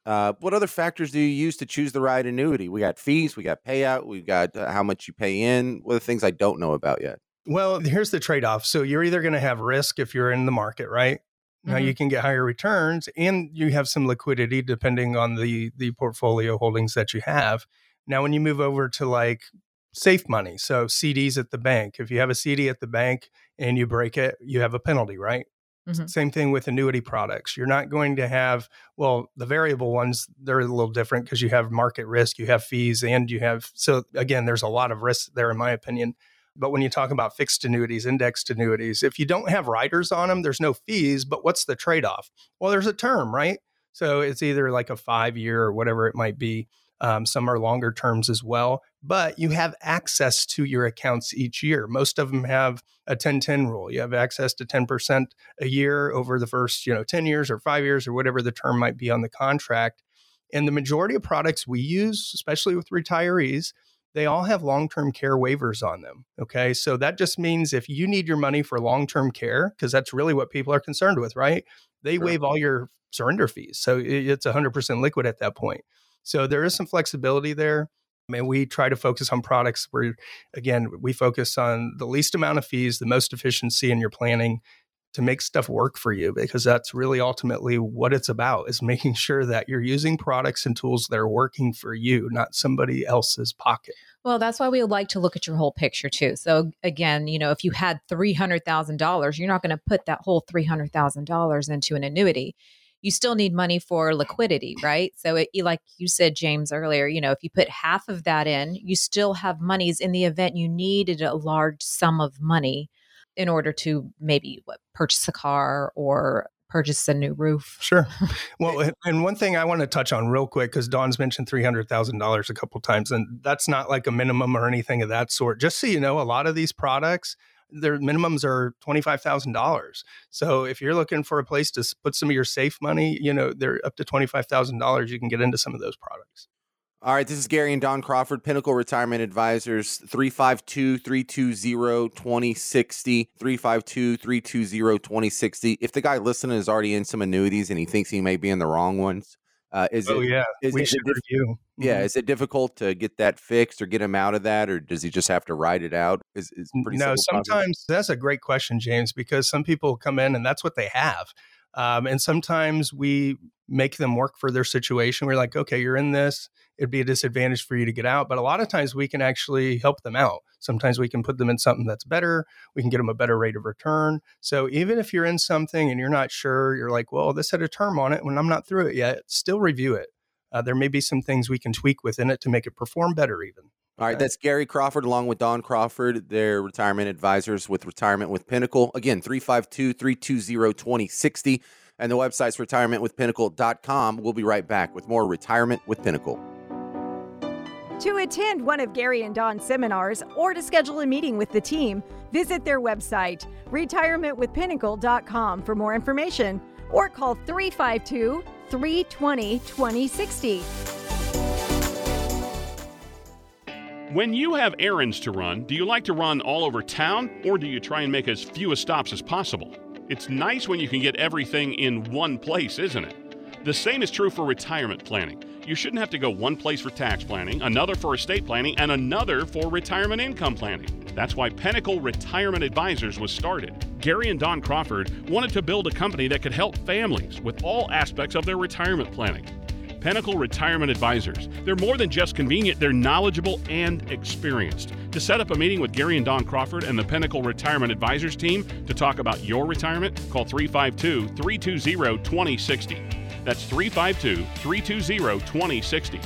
Uh, what other factors do you use to choose the right annuity? We got fees, we got payout, we've got uh, how much you pay in. What are the things I don't know about yet? Well, here's the trade off. So, you're either going to have risk if you're in the market, right? Now Mhm. you can get higher returns and you have some liquidity depending on the the portfolio holdings that you have. Now when you move over to like safe money. So CDs at the bank. If you have a CD at the bank and you break it, you have a penalty, right? Mhm. Same thing with annuity products. You're not going to have, well, the variable ones, they're a little different because you have market risk, you have fees, and you have, so again, there's a lot of risk there, in my opinion. But when you talk about fixed annuities, indexed annuities, if you don't have riders on them, there's no fees. But what's the trade off? Well, there's a term, right? So it's either like a five year or whatever it might be. Um, some are longer terms as well, but you have access to your accounts each year. Most of them have a 10 10 rule. You have access to 10% a year over the first, you know, 10 years or five years or whatever the term might be on the contract. And the majority of products we use, especially with retirees, they all have long term care waivers on them. Okay. So that just means if you need your money for long term care, because that's really what people are concerned with, right? They Sure. waive all your surrender fees. So it's 100% liquid at that point. So there is some flexibility there. I mean, we try to focus on products where, again, we focus on the least amount of fees, the most efficiency in your planning to make stuff work for you, because that's really ultimately what it's about is making sure that you're using products and tools that are working for you, not somebody else's pocket. Well, that's why we like to look at your whole picture too. So again, you know, if you had three hundred thousand dollars, you're not going to put that whole three hundred thousand dollars into an annuity. You still need money for liquidity, right? So, it, like you said, James earlier, you know, if you put half of that in, you still have monies in the event you needed a large sum of money in order to maybe what, purchase a car or purchase a new roof. Sure. Well, and- one thing I want to touch on real quick because Dawn's mentioned three hundred thousand dollars a couple times, and that's not like a minimum or anything of that sort. Just so you know, a lot of these products, their minimums are twenty five thousand dollars. So if you're looking for a place to put some of your safe money, you know, they're up to twenty five thousand dollars. You can get into some of those products. All right, this is Gary and Dawn Crawford, Pinnacle Retirement Advisors, 352 320 2060. 352 320 2060. If the guy listening is already in some annuities and he thinks he may be in the wrong ones, uh, is oh it, yeah, is we it should diff- review. yeah, Mhm. is it difficult to get that fixed or get him out of that, or does he just have to write it out? Is, is pretty no sometimes that's a great question james because some people come in and that's what they have um, and sometimes we make them work for their situation we're like okay you're in this it'd be a disadvantage for you to get out but a lot of times we can actually help them out sometimes we can put them in something that's better we can get them a better rate of return so even if you're in something and you're not sure you're like well this had a term on it when i'm not through it yet still review it uh, there may be some things we can tweak within it to make it perform better even All right, that's Gary Crawford along with Dawn Crawford. They're retirement advisors with Retirement with Pinnacle. Again, 352 320 2060. And the website's retirementwithpinnacle.com. We'll be right back with more Retirement with Pinnacle. To attend one of Gary and Dawn's seminars or to schedule a meeting with the team, visit their website, retirementwithpinnacle.com for more information or call 352 320 2060. When you have errands to run, do you like to run all over town or do you try and make as few stops as possible? It's nice when you can get everything in one place, isn't it? The same is true for retirement planning. You shouldn't have to go one place for tax planning, another for estate planning, and another for retirement income planning. That's why Pinnacle Retirement Advisors was started. Gary and Dawn Crawford wanted to build a company that could help families with all aspects of their retirement planning. Pinnacle Retirement Advisors. They're more than just convenient, they're knowledgeable and experienced. To set up a meeting with Gary and Dawn Crawford and the Pinnacle Retirement Advisors team to talk about your retirement, call 352 320 2060. That's 352 320 2060.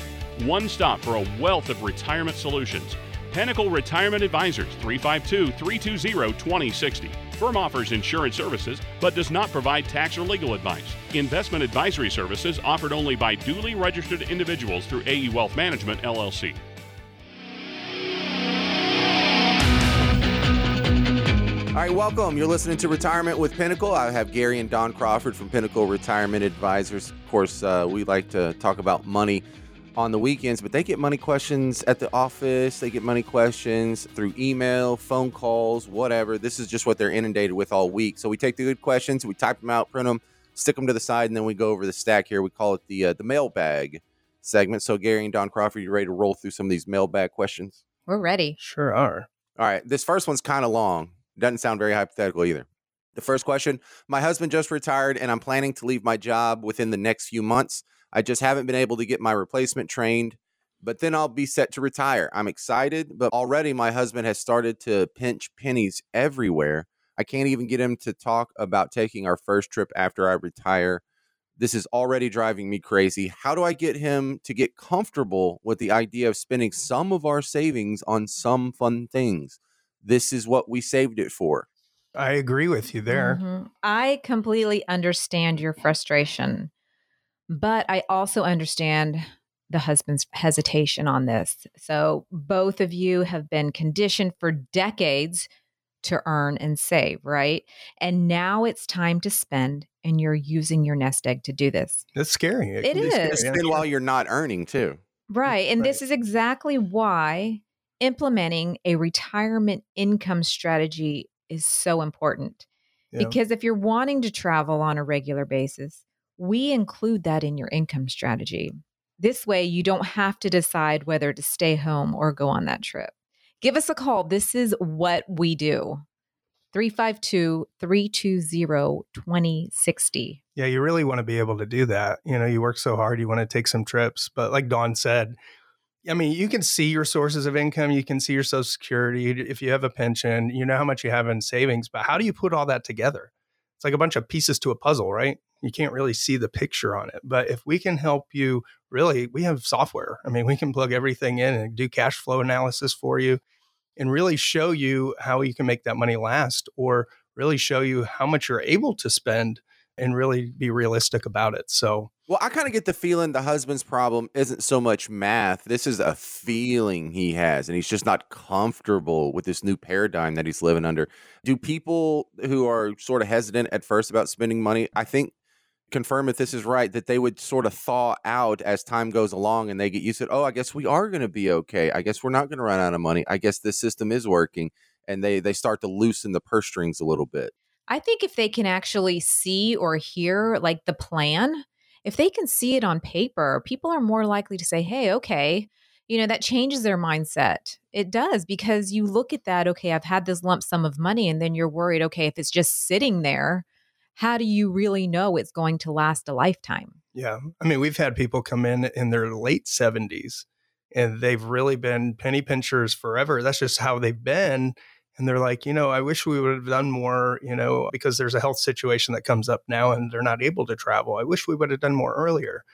One stop for a wealth of retirement solutions. Pinnacle Retirement Advisors, 352 320 2060. Firm offers insurance services but does not provide tax or legal advice. Investment advisory services offered only by duly registered individuals through AE Wealth Management, LLC. All right, welcome. You're listening to Retirement with Pinnacle. I have Gary and Dawn Crawford from Pinnacle Retirement Advisors. Of course, uh, we like to talk about money on the weekends, but they get money questions at the office. They get money questions through email, phone calls, whatever. This is just what they're inundated with all week. So we take the good questions, we type them out, print them, stick them to the side, and then we go over the stack here. We call it the uh, the mailbag segment. So Gary and Dawn Crawford, you ready to roll through some of these mailbag questions? We're ready. sure are All right, this first one's kind of long. Doesn't sound very hypothetical either. The first question My husband just retired and I'm planning to leave my job within the next few months. I just haven't been able to get my replacement trained. but then I'll be set to retire. I'm excited, but already my husband has started to pinch pennies everywhere. I can't even get him to talk about taking our first trip after I retire. This is already driving me crazy. How do I get him to get comfortable with the idea of spending some of our savings on some fun things? This is what we saved it for. I agree with you there. Mhm. I completely understand your frustration, but I also understand the husband's hesitation on this. So, both of you have been conditioned for decades to earn and save, right? And now it's time to spend, and you're using your nest egg to do this. It's scary. It can be scary, Spend while you're not earning too. Right. And this is exactly why implementing a retirement income strategy is so important. Yeah. Because if you're wanting to travel on a regular basis, we include that in your income strategy. This way, you don't have to decide whether to stay home or go on that trip. Give us a call. This is what we do 352 320 2060. Yeah, you really want to be able to do that. You know, you work so hard, you want to take some trips. But like Dawn said, I mean, you can see your sources of income, you can see your social security. If you have a pension, you know how much you have in savings, but how do you put all that together? It's like a bunch of pieces to a puzzle, right? You can't really see the picture on it. But if we can help you, really, we have software. I mean, we can plug everything in and do cash flow analysis for you and really show you how you can make that money last or really show you how much you're able to spend and really be realistic about it. So, Well, I kind of get the feeling the husband's problem isn't so much math. This is a feeling he has, and he's just not comfortable with this new paradigm that he's living under. Do people who are sort of hesitant at first about spending money, I think, confirm if this is right, that they would sort of thaw out as time goes along and they get used to. Oh, I guess we are going to be okay. I guess we're not going to run out of money. I guess this system is working. And they, they start to loosen the purse strings a little bit. I think if they can actually see or hear like the plan, if they can see it on paper, people are more likely to say, hey, okay, you know, that changes their mindset. It does because you look at that, okay, I've had this lump sum of money, and then you're worried, okay, if it's just sitting there, how do you really know it's going to last a lifetime? yeah, I mean, we've had people come in in their late 70s and they've really been penny pinchers forever. That's just how they've been. And they're like, you know, I wish we would have done more, you know, because there's a health situation that comes up now and they're not able to travel. I wish we would have done more earlier,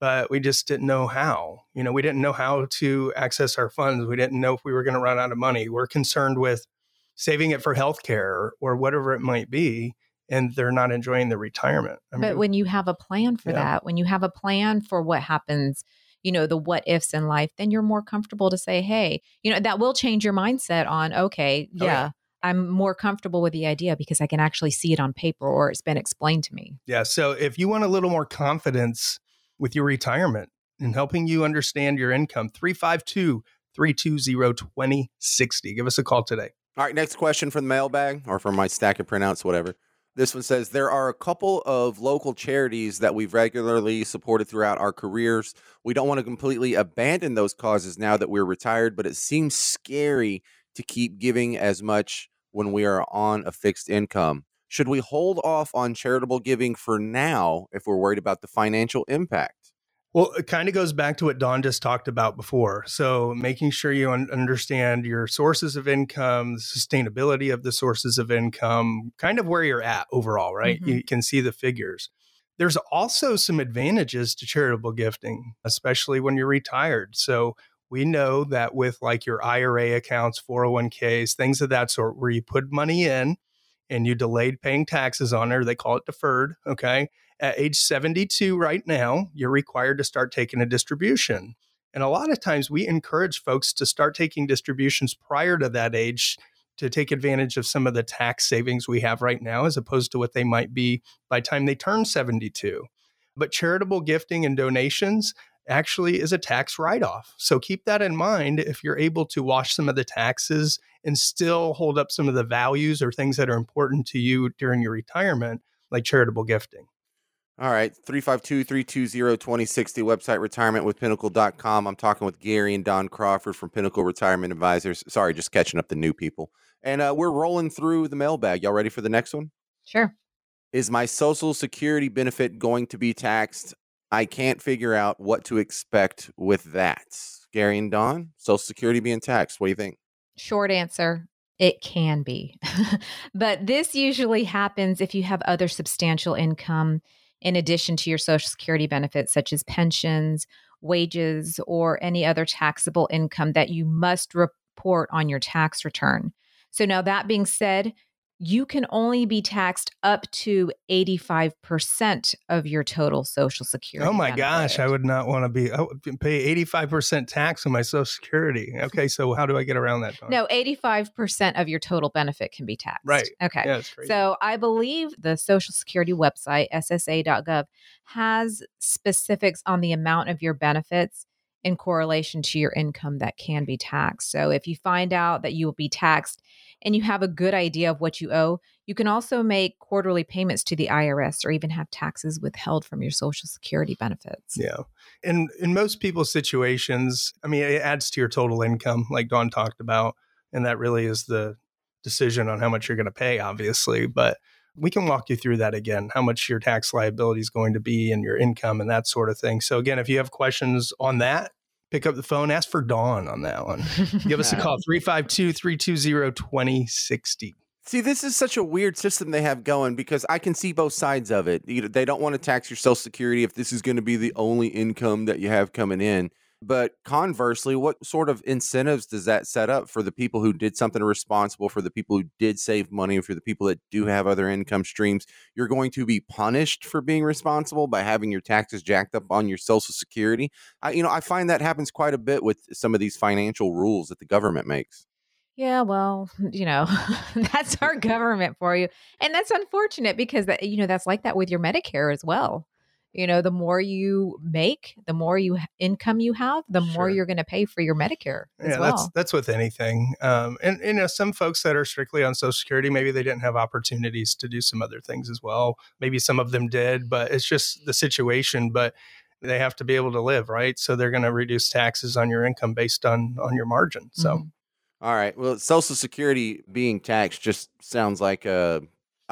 but we just didn't know how. You know, we didn't know how to access our funds. We didn't know if we were going to run out of money. We're concerned with saving it for healthcare or whatever it might be. And they're not enjoying the retirement. I but when you have a plan for Yeah. that, when you have a plan for what happens, you know, the what ifs in life, then you're more comfortable to say, hey, you know, that will change your mindset on, okay, Oh, yeah, yeah. I'm more comfortable with the idea because I can actually see it on paper or it's been explained to me. Yeah. So if you want a little more confidence with your retirement and helping you understand your income, 352 320 2060. Give us a call today. All right, next question from the mailbag or from my stack of printouts, whatever. This one says there are a couple of local charities that we've regularly supported throughout our careers. We don't want to completely abandon those causes now that we're retired, but it seems scary to keep giving as much when we are on a fixed income. Should we hold off on charitable giving for now if we're worried about the financial impact? Well, it kind of goes back to what Dawn just talked about before. So, making sure you un- understand your sources of income, the sustainability of the sources of income, kind of where you're at overall, right? Mhm. You can see the figures. There's also some advantages to charitable gifting, especially when you're retired. So, we know that with like your IRA accounts, 401ks, things of that sort, where you put money in and you delayed paying taxes on it, they call it deferred. Okay at age 72 right now, you're required to start taking a distribution. And a lot of times we encourage folks to start taking distributions prior to that age to take advantage of some of the tax savings we have right now as opposed to what they might be by the time they turn 72. But charitable gifting and donations actually is a tax write off. So keep that in mind if you're able to wash some of the taxes and still hold up some of the values or things that are important to you during your retirement, like charitable gifting. All right, 352 320 2060 website retirement with pinnacle.com. I'm talking with Gary and Dawn Crawford from Pinnacle Retirement Advisors. Sorry, just catching up the new people. And uh, we're rolling through the mailbag. Y'all ready for the next one? Sure. Is my Social Security benefit going to be taxed? I can't figure out what to expect with that. Gary and Dawn, Social Security being taxed. What do you think? Short answer it can be. but this usually happens if you have other substantial income in addition to your Social Security benefits, such as pensions, wages, or any other taxable income that you must report on your tax return. So, now that being said, you can only be taxed up to 85% of your total social security. Oh my benefit. gosh, I would not want to be oh, I would pay 85% tax on my social security. Okay, so how do I get around that? No, 85% of your total benefit can be taxed. Right. Okay. Yeah. So I believe the Social Security website, ssa.gov, has specifics on the amount of your benefits in correlation to your income that can be taxed. So if you find out that you will be taxed and you have a good idea of what you owe, you can also make quarterly payments to the IRS or even have taxes withheld from your Social Security benefits. Yeah. And in most people's situations, I mean, it adds to your total income, like Dawn talked about, and that really is the decision on how much you're going to pay, obviously. But we can walk you through that again, how much your tax liability is going to be and your income and that sort of thing. So again, if you have questions on that, pick up the phone, ask for Dawn on that one. Give us a call 352-320-2060. See, this is such a weird system they have going because I can see both sides of it. You know, they don't want to tax your Social Security if this is going to be the only income that you have coming in. But conversely, what sort of incentives does that set up for the people who did something responsible, for the people who did save money, for the people that do have other income streams? You're going to be punished for being responsible by having your taxes jacked up on your Social Security. I, you know, I find that happens quite a bit with some of these financial rules that the government makes. Yeah, well, you know, that's our government for you. And that's unfortunate because that you know, that's like that with your Medicare as well. You know, the more you make, the more you income you have, the more you're going to pay for your Medicare as Yeah, well. that's that's with anything. Um, and you know, some folks that are strictly on Social Security, maybe they didn't have opportunities to do some other things as well. Maybe some of them did, but it's just the situation. But they have to be able to live, right? So they're going to reduce taxes on your income based on on your margin. So Mhm. All right. Well, Social Security being taxed just sounds like uh,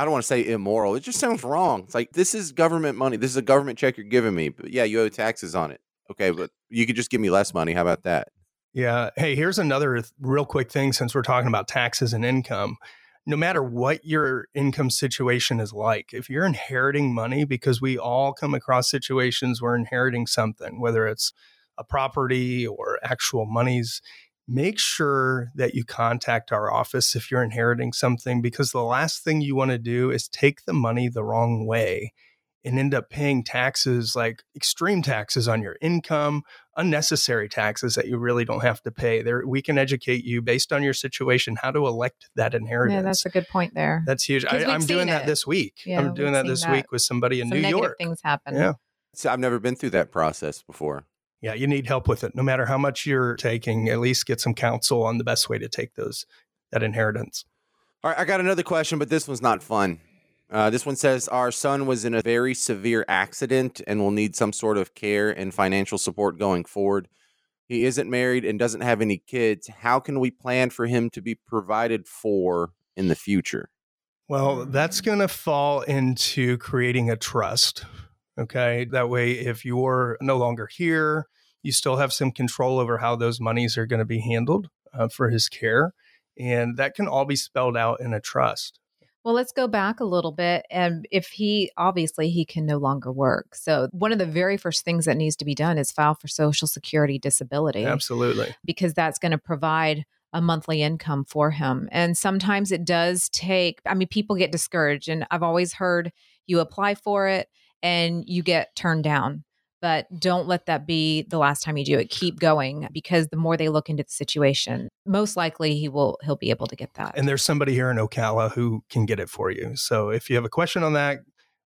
I don't want to say immoral. It just sounds wrong. It's like this is government money. This is a government check you're giving me. But yeah, you owe taxes on it. Okay, but you could just give me less money. How about that? Yeah. Hey, here's another th- real quick thing since we're talking about taxes and income. No matter what your income situation is like, if you're inheriting money, because we all come across situations where inheriting something, whether it's a property or actual monies, make sure that you contact our office if you're inheriting something, because the last thing you want to do is take the money the wrong way and end up paying taxes like extreme taxes on your income unnecessary taxes that you really don't have to pay. There, we can educate you based on your situation how to elect that inheritance. Yeah, that's a good point there. That's huge. I, i'm doing seen that this week. Yeah, I'm doing that this that. week with somebody in Some New negative York. things happen. Yeah. So I've never been through that process before. Yeah, you need help with it. No matter how much you're taking, at least get some counsel on the best way to take those that inheritance. All right, I got another question, but this one's not fun. Uh, this one says Our son was in a very severe accident and will need some sort of care and financial support going forward. He isn't married and doesn't have any kids. How can we plan for him to be provided for in the future? Well, that's going to fall into creating a trust. Okay. That way, if you're no longer here, you still have some control over how those monies are going to be handled uh, for his care. And that can all be spelled out in a trust. Well, let's go back a little bit. And if he obviously he can no longer work. So one of the very first things that needs to be done is file for Social Security disability Absolutely. because that's going to provide a monthly income for him. And sometimes it does take, I mean, people get discouraged. And I've always heard you apply for it and you get turned down. But don't let that be the last time you do it. Keep going because the more they look into the situation, most likely he will he'll be able to get that. And there's somebody here in Ocala who can get it for you. So if you have a question on that,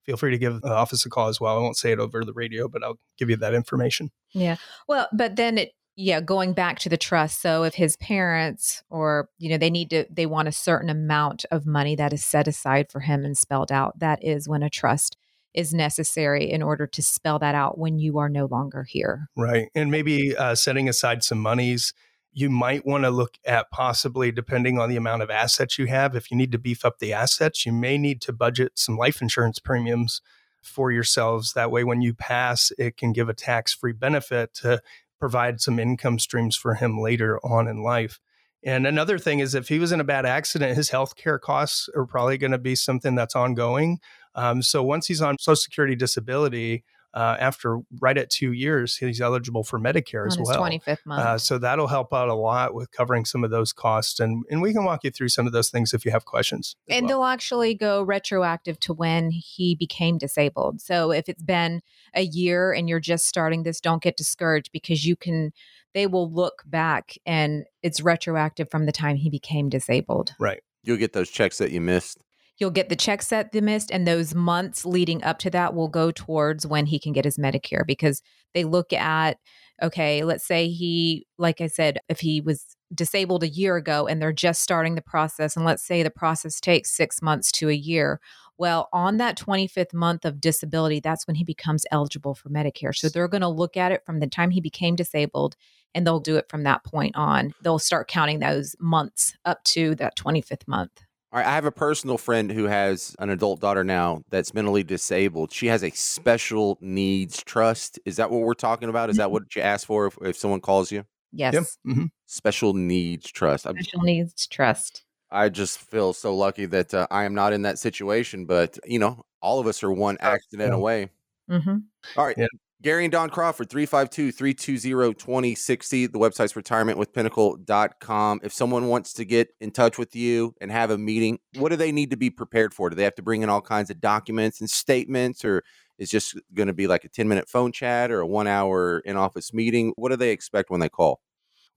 feel free to give the office a call as well. I won't say it over the radio, but I'll give you that information. Yeah. Well, but then it yeah, going back to the trust. So if his parents or you know they need to they want a certain amount of money that is set aside for him and spelled out, that is when a trust is necessary in order to spell that out when you are no longer here. Right. And maybe uh, setting aside some monies. You might want to look at possibly, depending on the amount of assets you have, if you need to beef up the assets, you may need to budget some life insurance premiums for yourselves. That way, when you pass, it can give a tax free benefit to provide some income streams for him later on in life. And another thing is, if he was in a bad accident, his health care costs are probably going to be something that's ongoing. Um, so once he's on Social Security disability, uh, after right at two years, he's eligible for Medicare on as his well. 25th month. Uh, so that'll help out a lot with covering some of those costs, and and we can walk you through some of those things if you have questions. and well. they'll actually go retroactive to when he became disabled. So if it's been a year and you're just starting this, don't get discouraged because you can. They will look back and it's retroactive from the time he became disabled. right. You'll get those checks that you missed. You'll get the checks that they missed, and those months leading up to that will go towards when he can get his Medicare because they look at, okay, let's say he, like I said, if he was disabled a year ago and they're just starting the process, and let's say the process takes six months to a year. Well, on that 25th month of disability, that's when he becomes eligible for Medicare. So they're going to look at it from the time he became disabled and they'll do it from that point on. They'll start counting those months up to that 25th month. All right, I have a personal friend who has an adult daughter now that's mentally disabled. She has a special needs trust. Is that what we're talking about? Is that what you ask for if, if someone calls you? Yes. Yep. hmm Special needs trust. I'm, Special needs trust. I just feel so lucky that uh, I am not in that situation, but you know, all of us are one accident yeah. away. Mm-hmm. All right. Yeah. Gary and Dawn Crawford, 352 320 2060. The website's retirementwithpinnacle.com. If someone wants to get in touch with you and have a meeting, what do they need to be prepared for? Do they have to bring in all kinds of documents and statements, or is just going to be like a 10 minute phone chat or a one hour in office meeting? What do they expect when they call?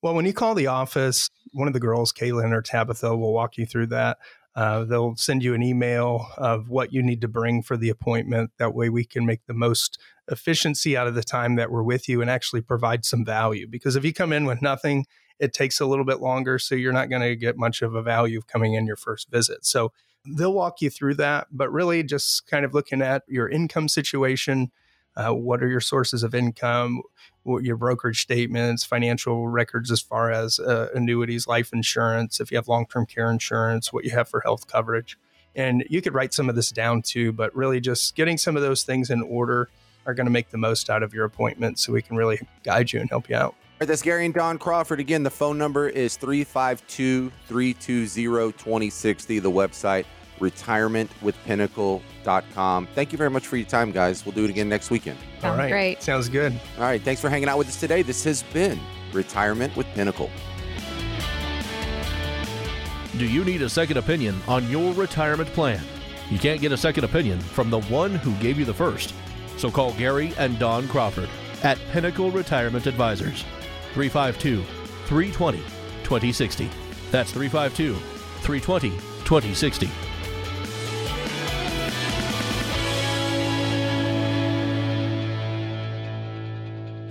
Well, when you call the office, one of the girls, Kaylin or Tabitha, will walk you through that. Uh, they'll send you an email of what you need to bring for the appointment. That way, we can make the most efficiency out of the time that we're with you and actually provide some value. Because if you come in with nothing, it takes a little bit longer. So you're not going to get much of a value coming in your first visit. So they'll walk you through that, but really just kind of looking at your income situation. Uh, what are your sources of income? Your brokerage statements, financial records as far as uh, annuities, life insurance, if you have long term care insurance, what you have for health coverage. And you could write some of this down too, but really just getting some of those things in order are going to make the most out of your appointment so we can really guide you and help you out. All right, that's Gary and Dawn Crawford. Again, the phone number is 352 320 2060. The website, retirementwithpinnacle.com. Thank you very much for your time, guys. We'll do it again next weekend. Sounds All right. great. Sounds good. All right, thanks for hanging out with us today. This has been Retirement with Pinnacle. Do you need a second opinion on your retirement plan? You can't get a second opinion from the one who gave you the first. So call Gary and Dawn Crawford at Pinnacle Retirement Advisors. 352 320 2060. That's 352 320 2060.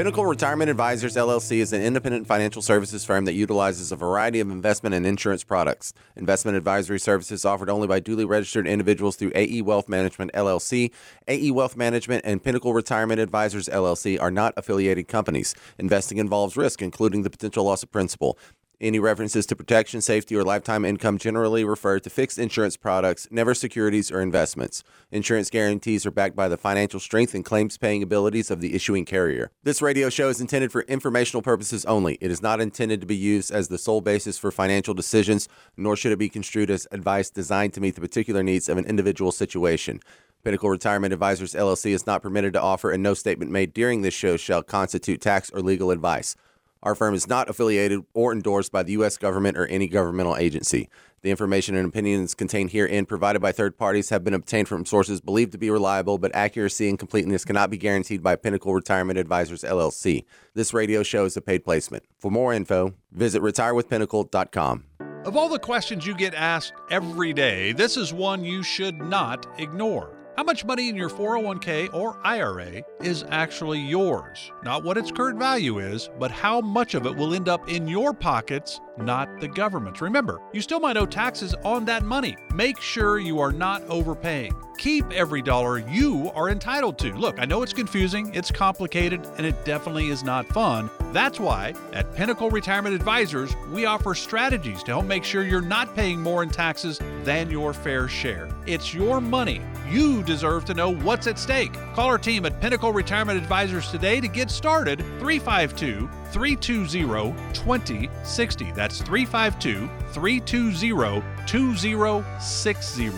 Pinnacle Retirement Advisors LLC is an independent financial services firm that utilizes a variety of investment and insurance products. Investment advisory services offered only by duly registered individuals through AE Wealth Management LLC. AE Wealth Management and Pinnacle Retirement Advisors LLC are not affiliated companies. Investing involves risk, including the potential loss of principal. Any references to protection, safety, or lifetime income generally refer to fixed insurance products, never securities or investments. Insurance guarantees are backed by the financial strength and claims paying abilities of the issuing carrier. This radio show is intended for informational purposes only. It is not intended to be used as the sole basis for financial decisions, nor should it be construed as advice designed to meet the particular needs of an individual situation. Pinnacle Retirement Advisors LLC is not permitted to offer, and no statement made during this show shall constitute tax or legal advice. Our firm is not affiliated or endorsed by the U.S. government or any governmental agency. The information and opinions contained herein provided by third parties have been obtained from sources believed to be reliable, but accuracy and completeness cannot be guaranteed by Pinnacle Retirement Advisors LLC. This radio show is a paid placement. For more info, visit retirewithpinnacle.com. Of all the questions you get asked every day, this is one you should not ignore. How much money in your 401k or IRA is actually yours? Not what its current value is, but how much of it will end up in your pockets, not the government's. Remember, you still might owe taxes on that money. Make sure you are not overpaying. Keep every dollar you are entitled to. Look, I know it's confusing, it's complicated, and it definitely is not fun. That's why at Pinnacle Retirement Advisors, we offer strategies to help make sure you're not paying more in taxes than your fair share. It's your money. You deserve to know what's at stake. Call our team at Pinnacle Retirement Advisors today to get started. 352 320 2060. That's 352 320 2060.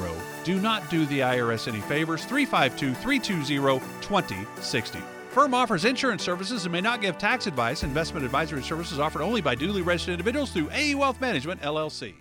Do not do the IRS any favors. 352 320 2060. Firm offers insurance services and may not give tax advice. Investment advisory services offered only by duly registered individuals through AE Wealth Management, LLC.